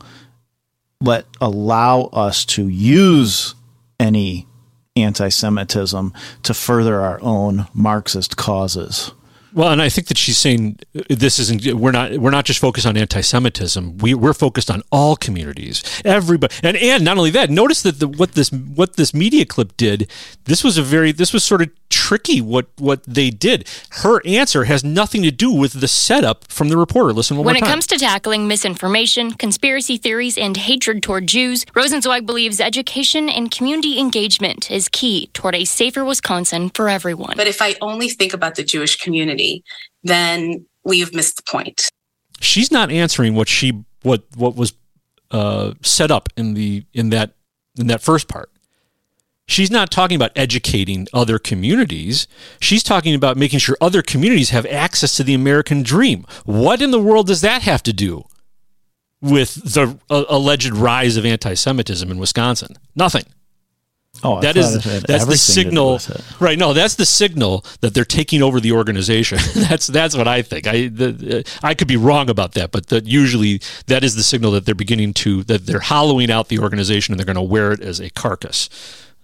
let allow us to use any anti-Semitism to further our own Marxist causes. Well, and I think that she's saying uh, this isn't. We're not. We're not just focused on anti-Semitism. We, we're focused on all communities, everybody, and and not only that. Notice that the, what this what this media clip did. This was a very. This was sort of tricky. What what they did. Her answer has nothing to do with the setup from the reporter. Listen one when more time. When it comes to tackling misinformation, conspiracy theories, and hatred toward Jews, Rosenzweig believes education and community engagement is key toward a safer Wisconsin for everyone. But if I only think about the Jewish community then we have missed the point. She's not answering what she what what was uh, set up in the in that in that first part. She's not talking about educating other communities. She's talking about making sure other communities have access to the American dream. What in the world does that have to do with the uh, alleged rise of anti-Semitism in Wisconsin? Nothing. Oh, I that is that's the signal, right? No, that's the signal that they're taking over the organization. *laughs* that's that's what I think. I the, I could be wrong about that, but that usually that is the signal that they're beginning to that they're hollowing out the organization and they're going to wear it as a carcass,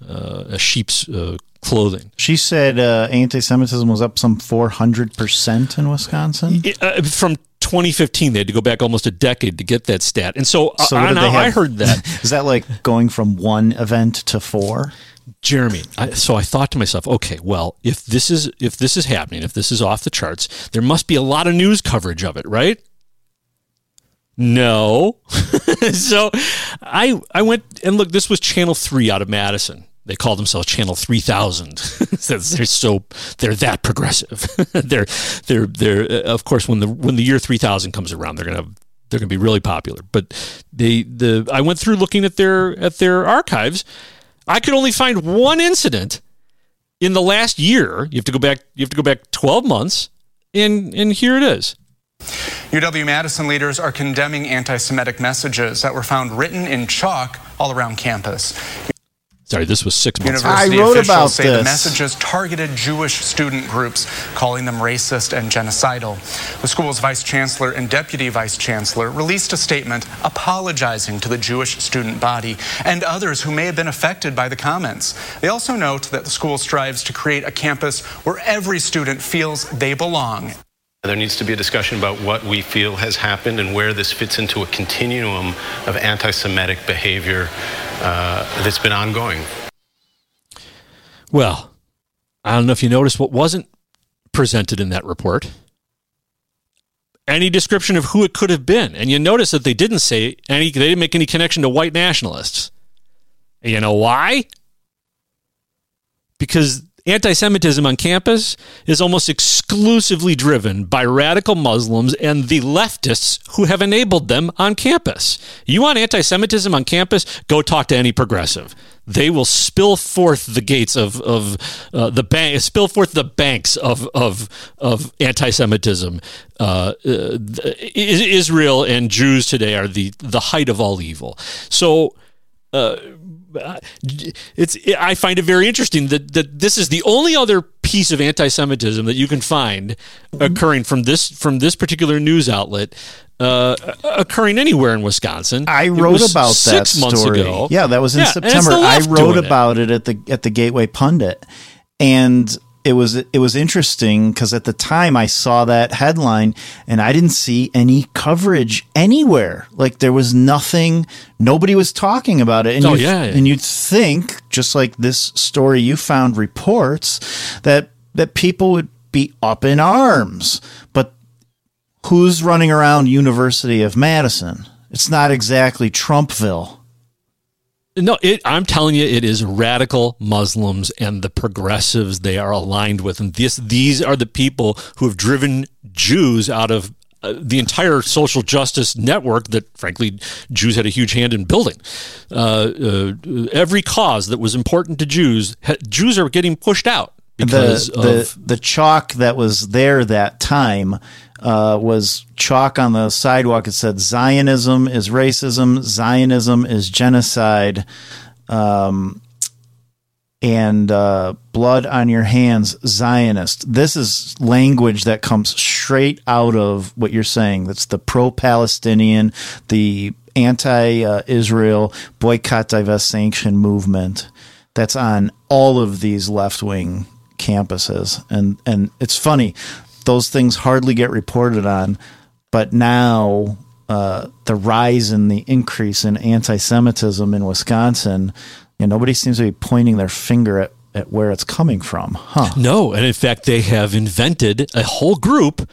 uh, a sheep's uh, clothing. She said uh, anti-Semitism was up some four hundred percent in Wisconsin uh, from 2015. They had to go back almost a decade to get that stat. And so, so I, have, I heard that. *laughs* is that like going from one event to four? Jeremy, I, so I thought to myself, okay, well, if this is if this is happening, if this is off the charts, there must be a lot of news coverage of it, right? No. *laughs* so I I went and look, this was channel 3 out of Madison. They call themselves Channel 3000. *laughs* they're so they're that progressive. *laughs* they're they're they're uh, of course when the when the year 3000 comes around, they're to they're to be really popular. But they the I went through looking at their at their archives. I could only find one incident in the last year. You have to go back you have to go back 12 months and and here it is. UW Madison leaders are condemning anti Semitic messages that were found written in chalk all around campus. Sorry, this was six months ago. University I wrote officials about say the messages targeted Jewish student groups, calling them racist and genocidal. The school's vice chancellor and deputy vice chancellor released a statement apologizing to the Jewish student body and others who may have been affected by the comments. They also note that the school strives to create a campus where every student feels they belong There needs to be a discussion about what we feel has happened and where this fits into a continuum of anti Semitic behavior uh, that's been ongoing. Well, I don't know if you noticed what wasn't presented in that report. Any description of who it could have been. And you notice that they didn't say any, they didn't make any connection to white nationalists. You know why? Because anti Semitism on campus is almost exclusively driven by radical Muslims and the leftists who have enabled them on campus. You want anti Semitism on campus? Go talk to any progressive. They will spill forth the gates of, of uh, the bank, spill forth the banks of, of, of anti Semitism. Uh, uh, Israel and Jews today are the, the height of all evil. So, uh, it's I find it very interesting that that this is the only other piece of anti-Semitism that you can find occurring from this from this particular news outlet uh, occurring anywhere in Wisconsin. I wrote about six that months story. ago. Yeah, that was in Yeah, and it's the September. I wrote doing it. about it. at the at the Gateway Pundit, and it was it was interesting because at the time I saw that headline and I didn't see any coverage anywhere. Like there was nothing. Nobody was talking about it. And Oh, yeah. and you'd think just like this story you found reports that that people would be up in arms, but who's running around University of Madison? It's not exactly Trumpville. No, it, I'm telling you, it is radical Muslims and the progressives they are aligned with, and this these are the people who have driven Jews out of uh, the entire social justice network that, frankly, Jews had a huge hand in building. Uh, uh, every cause that was important to Jews, ha- Jews are getting pushed out because the, the, of the chalk that was there that time uh, was chalk on the sidewalk. It said Zionism is racism, Zionism is genocide, um, and uh, blood on your hands, Zionist. This is language that comes straight out of what you're saying. That's the pro Palestinian, the anti Israel, boycott, divest, sanction movement that's on all of these left wing campuses. And, and it's funny, those things hardly get reported on, but now uh, the rise and the increase in anti Semitism in Wisconsin, you know, nobody seems to be pointing their finger at, at where it's coming from. Huh. No, and in fact, they have invented a whole group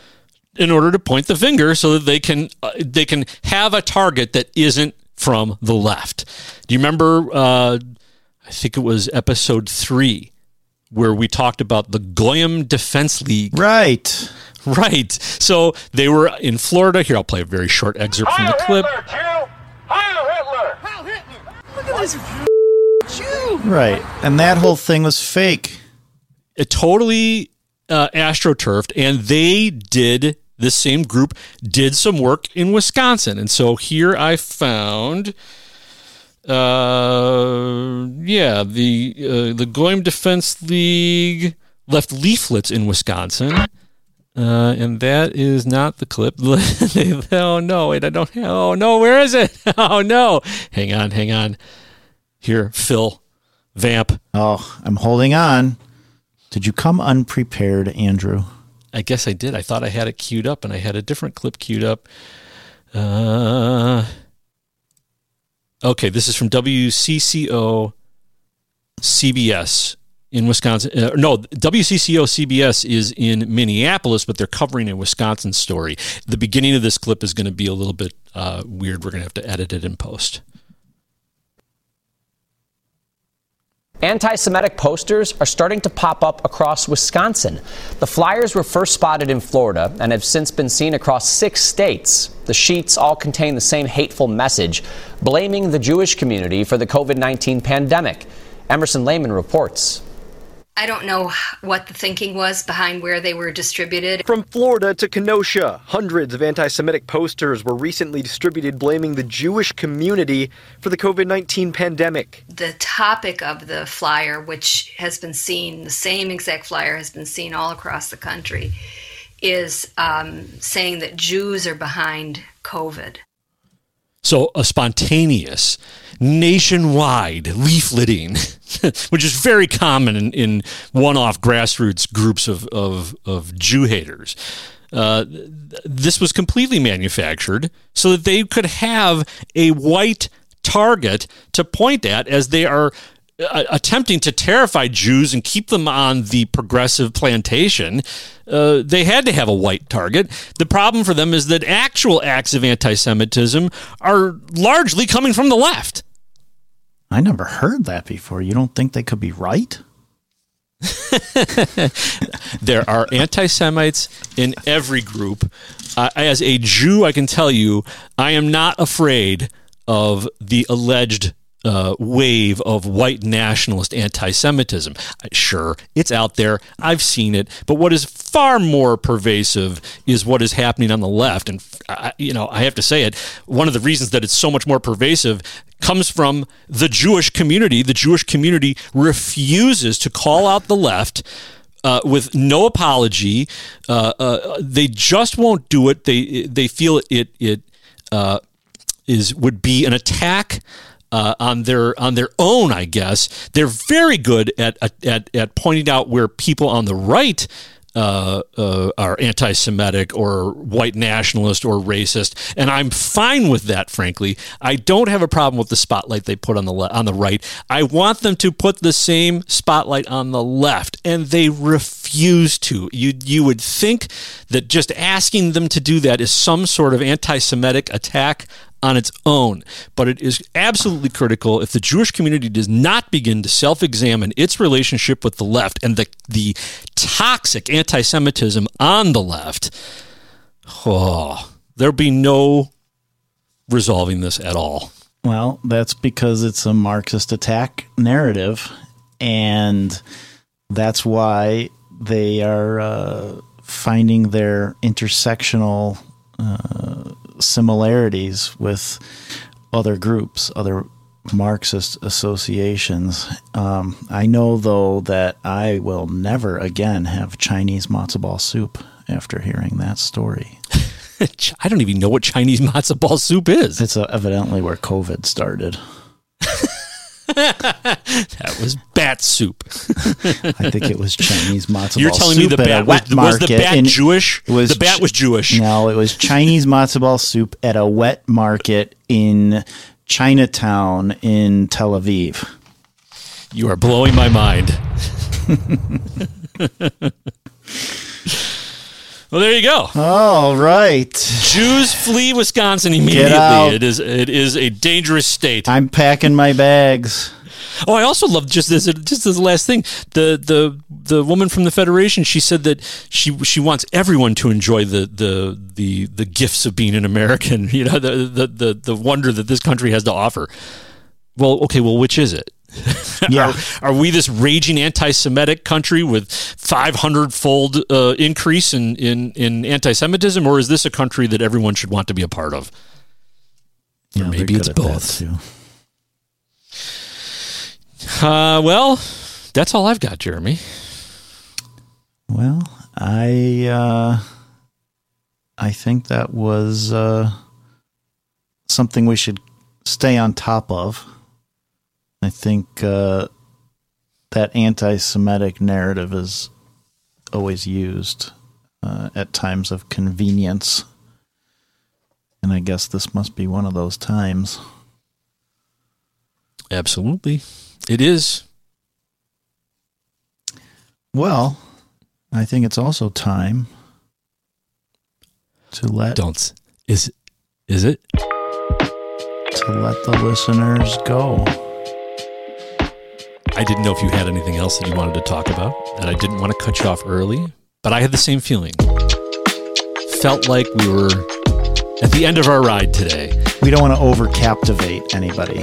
in order to point the finger so that they can uh, they can have a target that isn't from the left. Do you remember? Uh, I think it was episode three where we talked about the Goyim Defense League. Right. Right. So they were in Florida. Here, I'll play a very short excerpt from the clip. Look at this Jew. Right. And that whole thing was fake. It totally uh, astroturfed, and they did this same group did some work in Wisconsin, and so here I found. Uh, yeah, the uh, the Goyim Defense League left leaflets in Wisconsin, uh, and that is not the clip. *laughs* oh no, wait, I don't. Oh no, where is it? *laughs* Oh no, hang on, hang on. Here, Phil, vamp. Oh, I'm holding on. Did you come unprepared, Andrew? I guess I did. I thought I had it queued up, and I had a different clip queued up. Uh, okay, this is from WCCO CBS in Wisconsin. Uh, no, WCCO CBS is in Minneapolis, but they're covering a Wisconsin story. The beginning of this clip is going to be a little bit uh, weird. We're going to have to edit it in post. Anti Semitic posters are starting to pop up across Wisconsin. The flyers were first spotted in Florida and have since been seen across six states. The sheets all contain the same hateful message, blaming the Jewish community for the COVID 19 pandemic. Emerson Lehman reports. I don't know what the thinking was behind where they were distributed. From Florida to Kenosha, hundreds of anti Semitic posters were recently distributed blaming the Jewish community for the COVID 19 pandemic. The topic of the flyer, which has been seen, the same exact flyer has been seen all across the country, is um, saying that Jews are behind COVID. So a spontaneous, nationwide leafleting, *laughs* which is very common in, in one-off grassroots groups of of, of Jew haters. Uh, this was completely manufactured so that they could have a white target to point at as they are uh, attempting to terrify Jews and keep them on the progressive plantation, uh, they had to have a white target. The problem for them is that actual acts of anti Semitism are largely coming from the left. I never heard that before. You don't think they could be right? *laughs* there are anti Semites in every group. Uh, as a Jew, I can tell you, I am not afraid of the alleged uh, wave of white nationalist anti Semitism. Sure, it's out there. I've seen it. But what is far more pervasive is what is happening on the left. And, uh, you know, I have to say it. One of the reasons that it's so much more pervasive comes from the Jewish community. The Jewish community refuses to call out the left. Uh, with no apology, uh, uh, they just won't do it. They they feel it it uh, is would be an attack uh, on their on their own, I guess. They're very good at at at pointing out where people on the right. Uh, uh, are anti-Semitic or white nationalist or racist, and I'm fine with that. Frankly, I don't have a problem with the spotlight they put on the le- on the right. I want them to put the same spotlight on the left, and they refuse to. You you would think that just asking them to do that is some sort of anti-Semitic attack on its own. But it is absolutely critical if the Jewish community does not begin to self examine its relationship with the left and the, the toxic anti Semitism on the left, oh, there'll be no resolving this at all. Well, that's because it's a Marxist attack narrative. And that's why they are uh, finding their intersectional uh, similarities with other groups, other Marxist associations. Um, I know, though, that I will never again have Chinese matzo ball soup after hearing that story. *laughs* I don't even know what Chinese matzo ball soup is. It's uh, evidently where COVID started. *laughs* that was bat soup. *laughs* I think it was Chinese matzo You're ball telling me soup the at a bat was, was the bat Jewish? Was the bat was Jewish. No, it was Chinese matzo ball soup at a wet market in Chinatown in Tel Aviv. You are blowing my mind. *laughs* well, there you go. All right. Jews flee Wisconsin immediately. It is it is a dangerous state. I'm packing my bags. Oh, I also love just this just this last thing. The the the woman from the Federation, she said that she she wants everyone to enjoy the the the the gifts of being an American, *laughs* you know, the the the, the wonder that this country has to offer. Well, okay, well which is it? *laughs* Yeah. are, are we this raging anti-Semitic country with 500-fold uh, increase in, in, in anti-Semitism, or is this a country that everyone should want to be a part of? Or Yeah, maybe it's good at that, both. Uh, well, that's all I've got, Jeremy. Well, I uh, I think that was uh, something we should stay on top of. I think uh, that anti-Semitic narrative is always used uh, at times of convenience, and I guess this must be one of those times. Absolutely. It is. Well, I think it's also time to let Don't. Is is it? to let the listeners go. I didn't know if you had anything else that you wanted to talk about, and I didn't want to cut you off early, but I had the same feeling. Felt like we were at the end of our ride today, We don't want to over captivate anybody.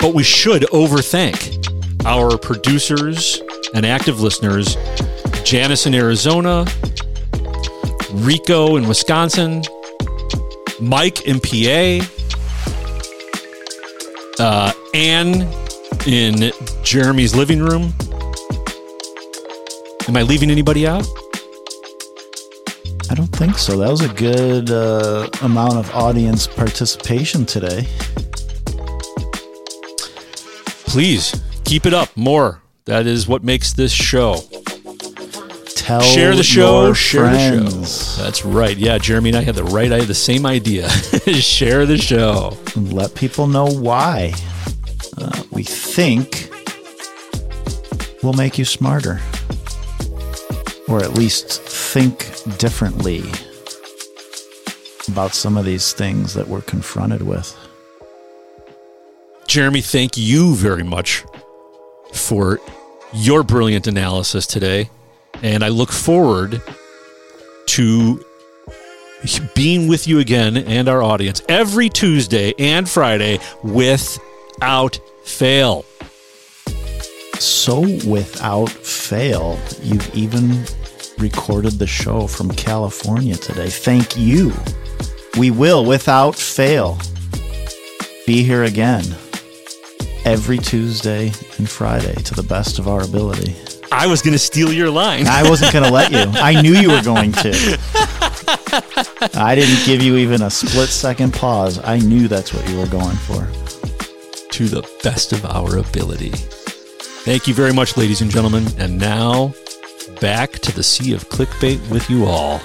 but we should overthink. our producers and active listeners Janice in Arizona, Rico in Wisconsin, Mike in PA, uh, Anne in Jeremy's living room. Am I leaving anybody out? I don't think so. That was a good uh, amount of audience participation today. Please keep it up more. That is what makes this show. Tell share the show. Share the show. That's right. Yeah, Jeremy and I had the right. I had the same idea. *laughs* share the show. Let people know why we think will make you smarter, or at least think differently about some of these things that we're confronted with. Jeremy, thank you very much for your brilliant analysis today. And I look forward to being with you again and our audience every Tuesday and Friday without fail. So, without fail, you've even recorded the show from California today. Thank you. We will, without fail, be here again every Tuesday and Friday to the best of our ability. I was going to steal your line. I wasn't going to let you. I knew you were going to. *laughs* I didn't give you even a split second pause. I knew that's what you were going for. To the best of our ability. Thank you very much, ladies and gentlemen. And now back to the sea of clickbait with you all.